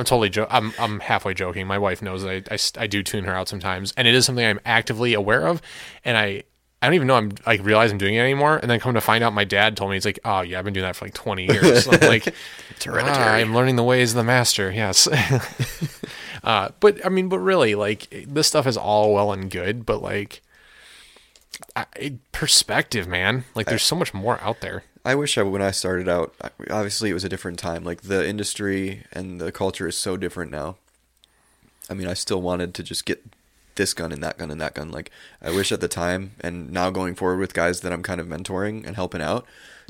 I'm totally. Jo- I'm. I'm halfway joking. My wife knows that I, I. I do tune her out sometimes, and it is something I'm actively aware of. And I. I don't even know I'm like realize I'm doing it anymore. And then come to find out, my dad told me he's like, "Oh yeah, I've been doing that for like 20 years." So I'm like, "Ah, I'm learning the ways of the master. Yes. uh, but I mean, but really, like this stuff is all well and good, but like. I, perspective, man. Like, there's so much more out there. I wish I, when I started out, obviously it was a different time. Like the industry and the culture is so different now. I mean, I still wanted to just get this gun and that gun and that gun. Like I wish at the time, and now going forward with guys that I'm kind of mentoring and helping out,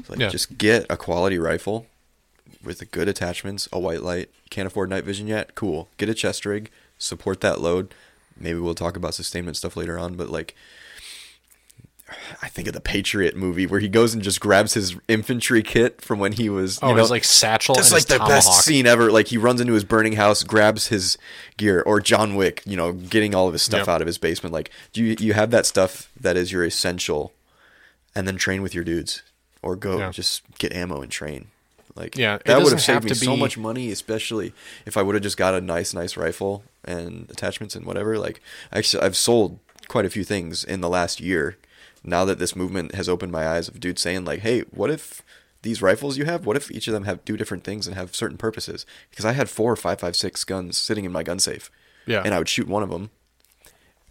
like Yeah. just get a quality rifle with good attachments, a white light. Can't afford night vision yet? Cool. Get a chest rig, support that load. Maybe we'll talk about sustainment stuff later on, but like I think of the Patriot movie where he goes and just grabs his infantry kit from when he was, oh, you Oh, know, like satchel. that's like the tomahawk. best scene ever. Like he runs into his burning house, grabs his gear, or John Wick, you know, getting all of his stuff Yep. out of his basement. Like, do you you have that stuff that is your essential, and then train with your dudes, or go Yeah. just get ammo and train. Like, Yeah, that would have saved have me to so much money, especially if I would have just got a nice, nice rifle and attachments and whatever. Like, actually, I've sold quite a few things in the last year. Now that this movement has opened my eyes of dudes saying like, "Hey, what if these rifles you have? What if each of them have do different things and have certain purposes?" Because I had four five five six guns sitting in my gun safe, Yeah. and I would shoot one of them,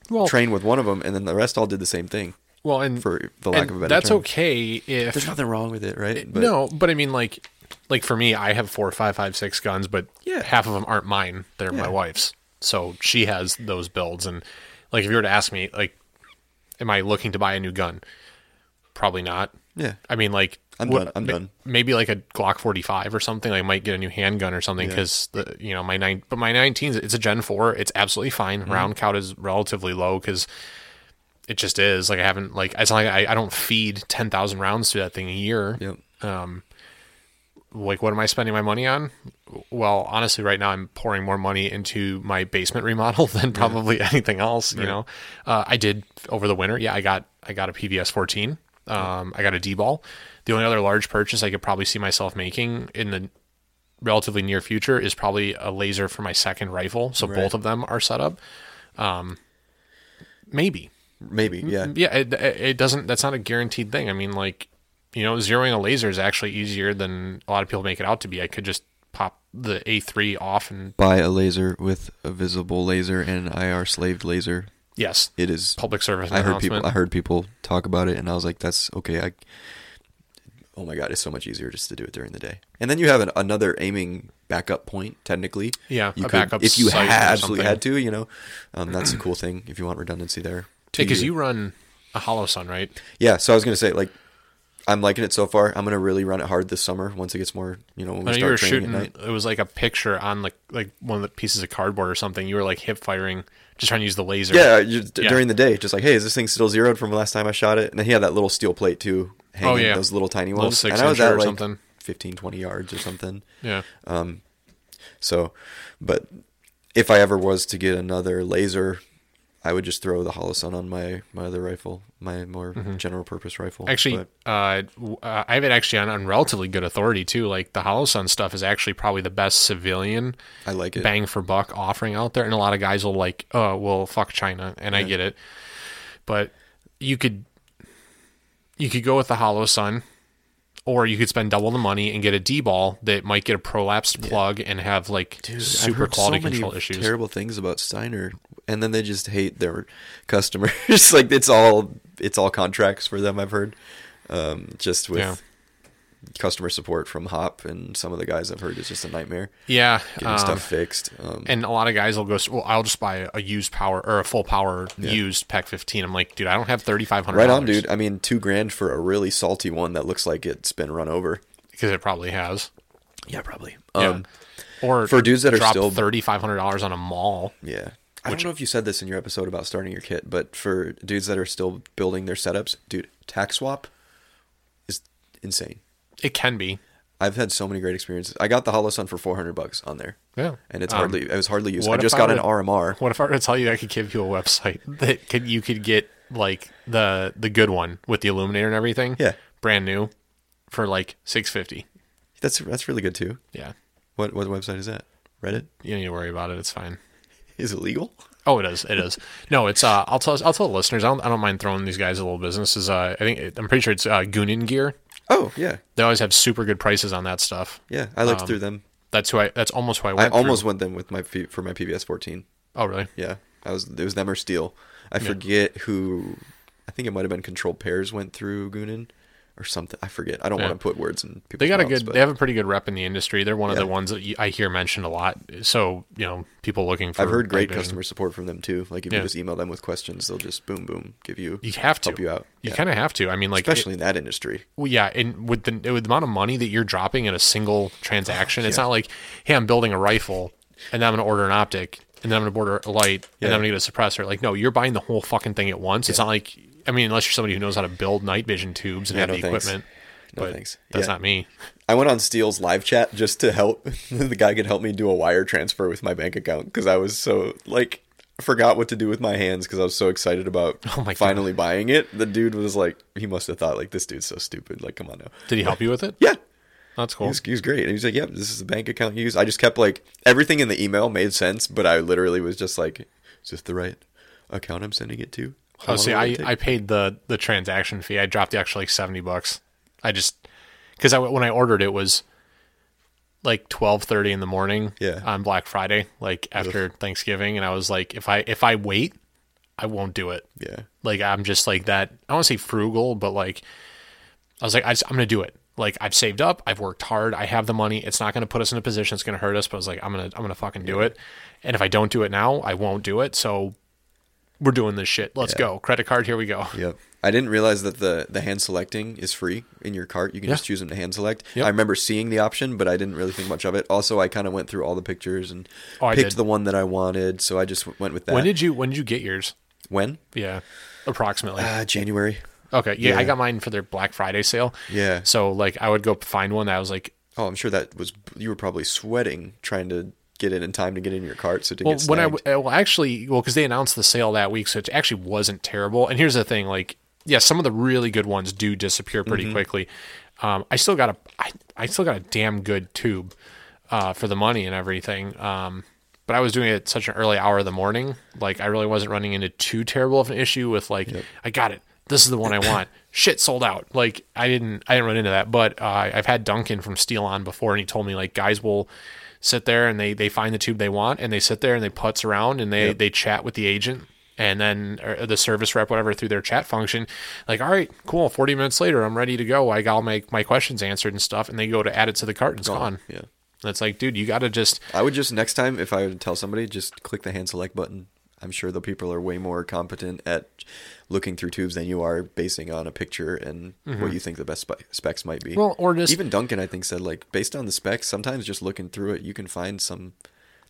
well, train with one of them, and then the rest all did the same thing. well, and For the lack of a better that's term. okay if There's nothing wrong with it, right? no, but I mean, like, like for me, I have four, five, five, six guns, but Yeah. half of them aren't mine; they're my wife's. So she has those builds, and like, if you were to ask me, like, am I looking to buy a new gun? Probably not. Yeah. I mean, like, I'm what- done. I'm ma- done. Maybe like a Glock 45 or something. I might get a new handgun or something Yeah. because the you know my nine, but my 19s, it's a Gen 4. It's absolutely fine. Mm-hmm. Round count is relatively low because it just is. Like I haven't like it's not like I, I don't feed 10,000 rounds to that thing a year. Yep. Like what am I spending my money on? Well, honestly, right now I'm pouring more money into my basement remodel than probably anything else. You know, uh, I did over the winter. Yeah, I got I got a PVS 14. Um, I got a DBAL. The only other large purchase I could probably see myself making in the relatively near future is probably a laser for my second rifle. So both of them are set up. Um, maybe. Maybe, yeah. Yeah, it, it doesn't. That's not a guaranteed thing. I mean, like, you know, zeroing a laser is actually easier than a lot of people make it out to be. I could just pop the A3 off and Buy a laser with a visible laser and an IR slaved laser. yes, It is. public service I heard people. I heard people talk about it, and I was like, "That's okay." I. Oh my god, it's so much easier just to do it during the day, and then you have an, another aiming backup point. Technically, Yeah, you a could, backup if you had, absolutely had to. You know, um, that's a cool thing if you want redundancy there. because you run a Holosun, right? Yeah, so I was gonna say like. I'm liking it so far. I'm gonna really run it hard this summer once it gets more, you know, when we I know you were start training shooting. at night. It was like a picture on like like one of the pieces of cardboard or something. You were like hip firing, just trying to use the laser. Yeah, d Yeah. during the day, just like, hey, is this thing still zeroed from the last time I shot it? And then he had that little steel plate too, hanging, Oh, yeah. those little tiny Little ones. and I was at like something. 15, 20 yards or something. yeah. Um. So, but if I ever was to get another laser, I would just throw the Holosun on my my other rifle, my more general purpose rifle. Mm-hmm. Actually, uh, uh, I have it actually on, on relatively good authority too. Like the Holosun stuff is actually probably the best civilian I like it. bang for buck offering out there, and a lot of guys will like, oh, well, fuck China, and I get it, but you could you could go with the Holosun, or you could spend double the money and get a DBAL that might get a prolapsed plug and have like Dude, super quality so control issues. Terrible things about Steiner, and then they just hate their customers. like it's all it's all contracts for them. I've heard, um, just with Yeah. customer support from Hop and some of the guys I've heard is just a nightmare yeah, getting um, stuff fixed. Um, And a lot of guys will go, well, I'll just buy a used power or a full power used PEQ 15. I'm like, dude, I don't have $3,500. right on, dude. I mean, two grand for a really salty one that looks like it's been run over. Because it probably has. Yeah, probably. Yeah. Um, Or for dudes that are still- $3,500 on a mall. Yeah. I don't know if you said this in your episode about starting your kit, but for dudes that are still building their setups, dude, TacSwap is insane. It can be. I've had so many great experiences. I got the Holosun for 400 bucks on there. Yeah. And it's Um, hardly it was hardly used. I just I got an would- RMR. What if I were to tell you I could give you a website that could you could get like the the good one with the illuminator and everything? Yeah. Brand new for like 650 That's that's really good too. Yeah. What what website is that? Reddit? You don't need to worry about it. It's fine. Is it legal? Oh, it is. It is. No, it's. Uh, I'll tell. I'll tell the listeners. I don't. I don't mind throwing these guys a little business. Is uh, I think I'm pretty sure it's uh, Goonin Gear. Oh, yeah. They always have super good prices on that stuff. Yeah, I looked through them. That's who I. That's almost who I went. I almost through. went them with my for my PVS 14. Oh, really? Yeah. I was it was them or Steele. I forget who I think it might have been Controlled Pairs went through Goonin or something. I forget. I don't Yeah. want to put words in people's They got a good. but They have a pretty good rep in the industry. They're one of Yeah. the ones that I hear mentioned a lot. So you know, people looking for. I've heard great vision. Uh, customer support from them too. Like if Yeah. you just email them with questions, they'll just boom boom give you You have to help you out. You Yeah. kind of have to. I mean, like, especially in that industry. Well, yeah, and with the with the amount of money that you're dropping in a single transaction, it's not like, hey, I'm building a rifle, and then I'm going to order an optic, and then I'm going to order a light, and then I'm going to get a suppressor. Like, no, you're buying the whole fucking thing at once. It's not like, I mean, unless you're somebody who knows how to build night vision tubes and Yeah, have no the thanks. equipment. No but thanks. That's Yeah. not me. I went on Steele's live chat just to help. the guy could help me do a wire transfer with my bank account because I was so like forgot what to do with my hands because I was so excited about Oh my God. finally buying it. The dude was like, he must have thought like this dude's so stupid. Like, come on now. Did he help you with it? Yeah, That's he cool. was, he was great. And he was like, "Yep, this is the bank account you use." I just kept like everything in the email made sense, but I literally was just like, "Is this the right account I'm sending it to?" Oh, see, I. I paid the the transaction fee. I dropped the extra like seventy bucks. I just because I when I ordered it was like twelve thirty in the morning. Yeah. On Black Friday, like after Thanksgiving, and I was like, if I if I wait, I won't do it. yeah, Like I'm just like that. I want to say frugal, but like I was like, I just, I'm gonna do it. Like I've saved up, I've worked hard, I have the money. It's not gonna put us in a position it's gonna hurt us. But I was like, I'm gonna I'm gonna fucking do it. And if I don't do it now, I won't do it. So we're doing this shit. Let's Yeah. go. Credit card. Here we go. Yep. I didn't realize that the the hand selecting is free in your cart. You can Yeah. just choose them to hand select. Yep. I remember seeing the option, but I didn't really think much of it. Also, I kind of went through all the pictures and Oh, picked the one that I wanted, so I just went with that. When did you when did you get yours? When? Yeah, approximately. Uh, January. okay, yeah, I got mine for their Black Friday sale. Yeah. So like, I would go find one that I was like, Oh, I'm sure that was you were probably sweating trying to get it in time to get in your cart so it didn't well, when I snagged. well actually well because they announced the sale that week, so it actually wasn't terrible. And here's the thing, like, yeah, some of the really good ones do disappear pretty Mm-hmm. quickly. Um, I still got a I, I still got a damn good tube uh, for the money and everything. Um, but I was doing it at such an early hour of the morning, like I really wasn't running into too terrible of an issue with like I got it. This is the one I want. Shit sold out. Like I didn't I didn't run into that, but uh, I've had Duncan from Steele on before, and he told me like guys will sit there and they they find the tube they want, and they sit there and they putz around and they Yep. they chat with the agent. And then the service rep, whatever, through their chat function, like, all right, cool. Forty minutes later, I'm ready to go. I got all my my questions answered and stuff, and they go to add it to the cart, and it's gone. Yeah. And it's like, dude, you got to just I would just next time if I would tell somebody just click the hand select button. I'm sure the people are way more competent at looking through tubes than you are basing on a picture and what you think the best spe- specs might be. Mm-hmm. Well, or just- even Duncan I think said like based on the specs, sometimes just looking through it you can find some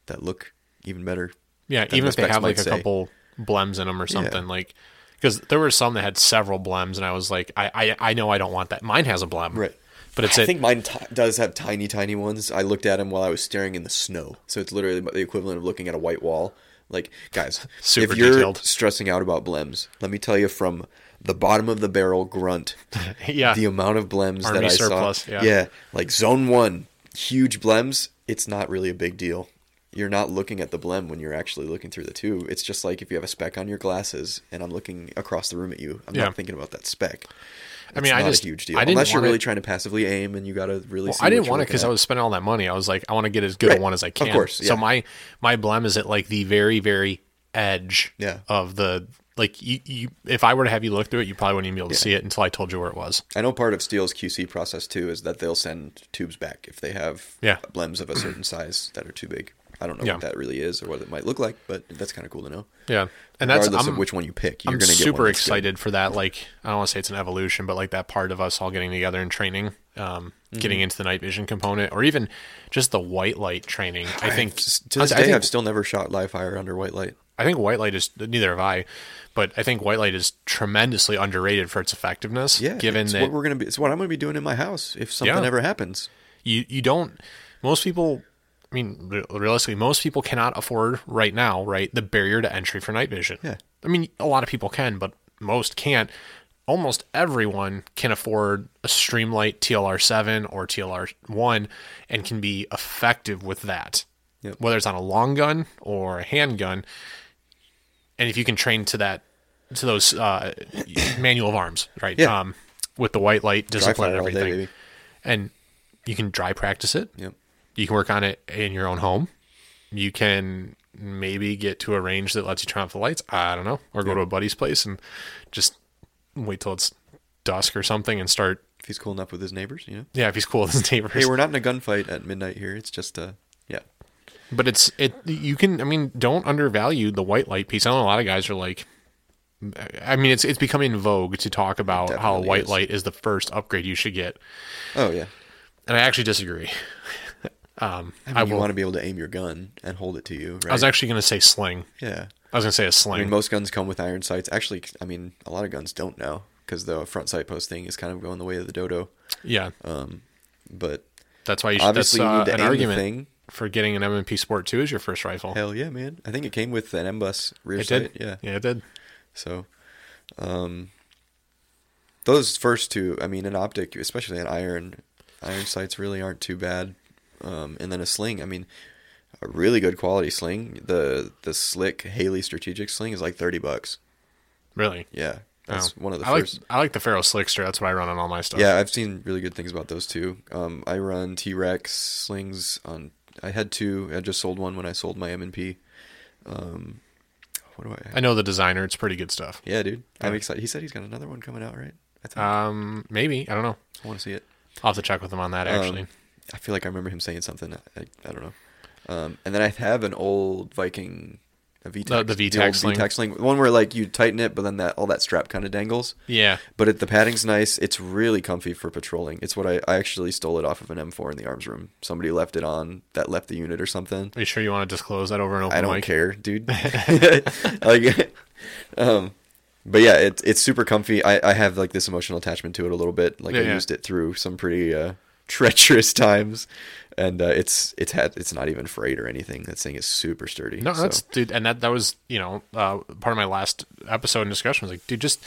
that look even better. Yeah, even the if they have like a say. couple blems in them or something, like because there were some that had several blems, and I was like, I, I I know I don't want that. Mine has a blem, Right. But it's I a, think mine t- does have tiny, tiny ones. I looked at them while I was staring in the snow, so it's literally the equivalent of looking at a white wall. Like, guys, Super if you're detailed. stressing out about blems, let me tell you from the bottom of the barrel grunt, yeah. the amount of blems Army that I surplus, saw. yeah. like zone one, huge blems. It's not really a big deal. You're not looking at the blem when you're actually looking through the tube. It's just like if you have a speck on your glasses and I'm looking across the room at you. I'm Yeah. not thinking about that speck. I mean, I not just a huge deal I didn't unless you're really it- trying to passively aim and you got to really. Well, see I didn't want it because I was spending all that money. I was like, I want to get as good a one as I can. Of course, So my my blem is at like the very very edge Yeah. of the like you, you if I were to have you look through it, you probably wouldn't even be able to see it until I told you where it was. I know part of Steele's QC process too is that they'll send tubes back if they have Yeah. blems of a certain size that are too big. I don't know Yeah. what that really is or what it might look like, but that's kind of cool to know. Yeah, and that's Regardless I'm, of which one you pick, you're I'm going to get super that's good. excited for that. Like I don't want to say it's an evolution, but like that part of us all getting together and training, um, Mm-hmm. getting into the night vision component, or even just the white light training. I think To this I day, think- I've still never shot live fire under white light. I think white light is neither have I, but I think white light is tremendously underrated for its effectiveness. Yeah, given it's that what we're gonna be. It's what I'm gonna be doing in my house if something Yeah. ever happens. you you don't most people I mean realistically most people cannot afford right now right the barrier to entry for night vision. Yeah. I mean a lot of people can but most can't. Almost everyone can afford a Streamlight TLR7 or TLR1 and can be effective with that. Yep. Whether it's on a long gun or a handgun and if you can train to that to those uh, manual of arms, right? Yeah. Um, with the white light discipline and all day, everything and you can dry practice it. Yep. You can work on it in your own home. You can maybe get to a range that lets you turn off the lights. I don't know, or go to a buddy's place and just wait till it's dusk or something and start. If he's cool enough with his neighbors, you know. Yeah, if he's cool with his neighbors. Hey, we're not in a gunfight at midnight here. It's just uh, yeah. but it's it. You can. I mean, don't undervalue the white light piece. I know a lot of guys are like. I mean, it's it's becoming in vogue to talk about how white is. light is the first upgrade you should get, Oh yeah. and I actually disagree. um, I, mean, I you want to be able to aim your gun and hold it to you, right? I was actually going to say sling. yeah. I was going to say a sling. I mean, most guns come with iron sights. Actually, I mean, a lot of guns don't now because the front sight post thing is kind of going the way of the dodo. yeah, But that's why you should. obviously, that's, you uh, need to an aim argument the thing. for getting an M&P Sport 2 as your first rifle. Hell yeah, man! I think it came with an M-bus rear it sight. did. Yeah. yeah, it did. So, um, those first two, I mean, an optic, especially an iron, iron sights really aren't too bad. Um, and then a sling, I mean, a really good quality sling. The the slick Haley strategic sling is like thirty bucks. Really. Yeah, that's Oh. one of the I first. like I like the Ferro Slickster. That's what I run on all my stuff. Yeah, I've seen really good things about those too. Um, I run T Rex slings on. I had two. I just sold one when I sold my M and P. Um, what do I? I know the designer. It's pretty good stuff. yeah, dude, I'm Yeah. excited. He said he's got another one coming out, right? I think Um, maybe I don't know. I want to see it. I'll have to check with him on that. Actually, Um, I feel like I remember him saying something. I, I don't know. Um, and then I have an old Viking, a VTAC, The- the old sling. Sling, one where like you tighten it, but then that all that strap kind of dangles. yeah. But it, the padding's nice. It's really comfy for patrolling. It's what I, I actually stole it off of an M4 in the arms room. Somebody left it on that left the unit or something. Are you sure you want to disclose that over an open I don't mic? care, dude. like, um, but yeah, it's it's super comfy. I, I have like this emotional attachment to it a little bit. Like Yeah, I yeah. used it through some pretty uh, treacherous times, and uh, it's it's had it's not even frayed or anything. That thing is super sturdy. No, so- that's dude, and that that was you know uh, part of my last episode and discussion was like, dude, just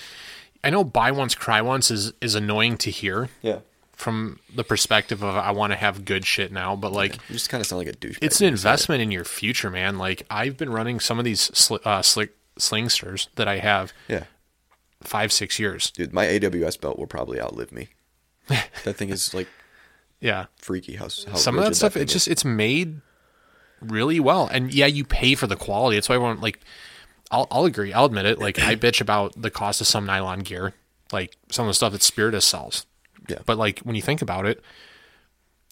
I know buy once cry once is is annoying to hear yeah. from the perspective of I want to have good shit now, but like You just kind of sound like a douchebag. it's an say it. investment in your future, man. Like I've been running some of these sli- uh, slick slingsters that I have Yeah, five six years. dude, my AWS belt will probably outlive me. that thing is like Yeah, freaky. How, how some of that stuff it's just it's made really well and yeah you pay for the quality that's why everyone like I'll, I'll agree i'll admit it like i bitch about the cost of some nylon gear like some of the stuff that Spiritus sells Yeah. but like when you think about it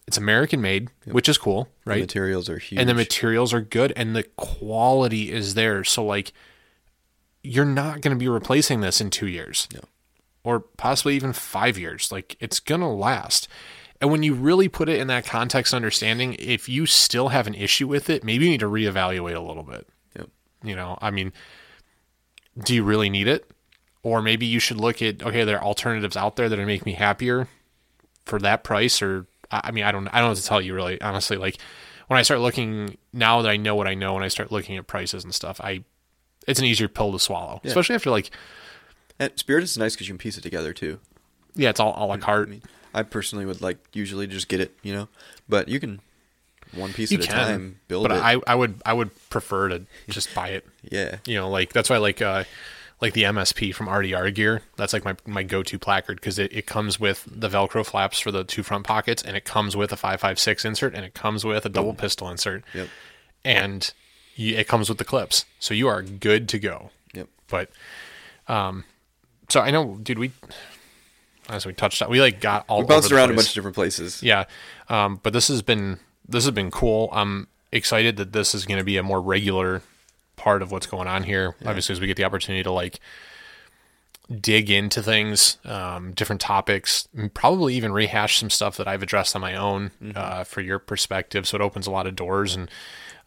it's american made which is cool right? The materials are huge. and the materials are good and the quality is there so like you're not going to be replacing this in two years No. or possibly even five years like it's going to last and when you really put it in that context understanding if you still have an issue with it maybe you need to reevaluate a little bit Yep. you know i mean do you really need it or maybe you should look at okay there are alternatives out there that are make me happier for that price or I I mean I don't I don't know what to tell you really honestly like when I start looking now that I know what I know, and I start looking at prices and stuff, I it's an easier pill to swallow, especially after like And Spirit is nice because you can piece it together too. yeah, it's all a la I carte. mean, I personally would like usually just get it, you know, but you can one piece you at can, a time build but it. I I would I would prefer to just buy it. yeah, You know, like that's why I like uh like the MSP from RDR gear. That's like my my go to placard because it, it comes with the Velcro flaps for the two front pockets, and it comes with a five five six insert, and it comes with a double pistol insert, Yep. and you, it comes with the clips, so you are good to go. Yep. But um, so I know, dude, we as we touched on, we like got all We bounced around a bunch of different places. Yeah, um, but this has been this has been cool. I'm excited that this is going to be a more regular part of what's going on here. Obviously, as we get the opportunity to like dig into things, um, different topics, and probably even rehash some stuff that I've addressed on my own uh, for your perspective. So it opens a lot of doors, and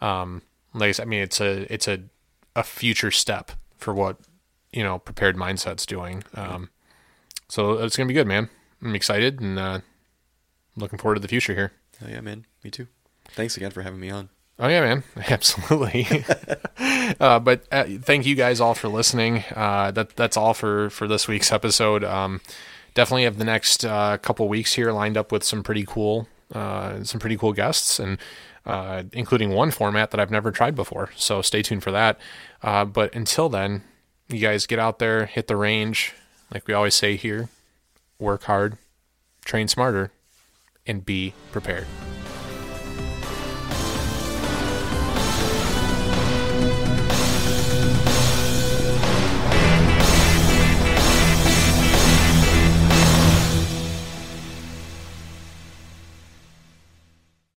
um, like I said, I mean, it's a it's a a future step for what you know prepared mindsets doing. Um, so it's gonna be good, man. I'm excited and uh, looking forward to the future here. Oh yeah, man. Me too. Thanks again for having me on. Oh yeah, man, absolutely. uh, but uh, thank you guys all for listening. Uh, that that's all for for this week's episode. Um, definitely have the next uh, couple weeks here lined up with some pretty cool uh, some pretty cool guests and. Uh, including one format that I've never tried before. So stay tuned for that. Uh, but until then, you guys get out there, hit the range, like we always say here, work hard, train smarter, and be prepared.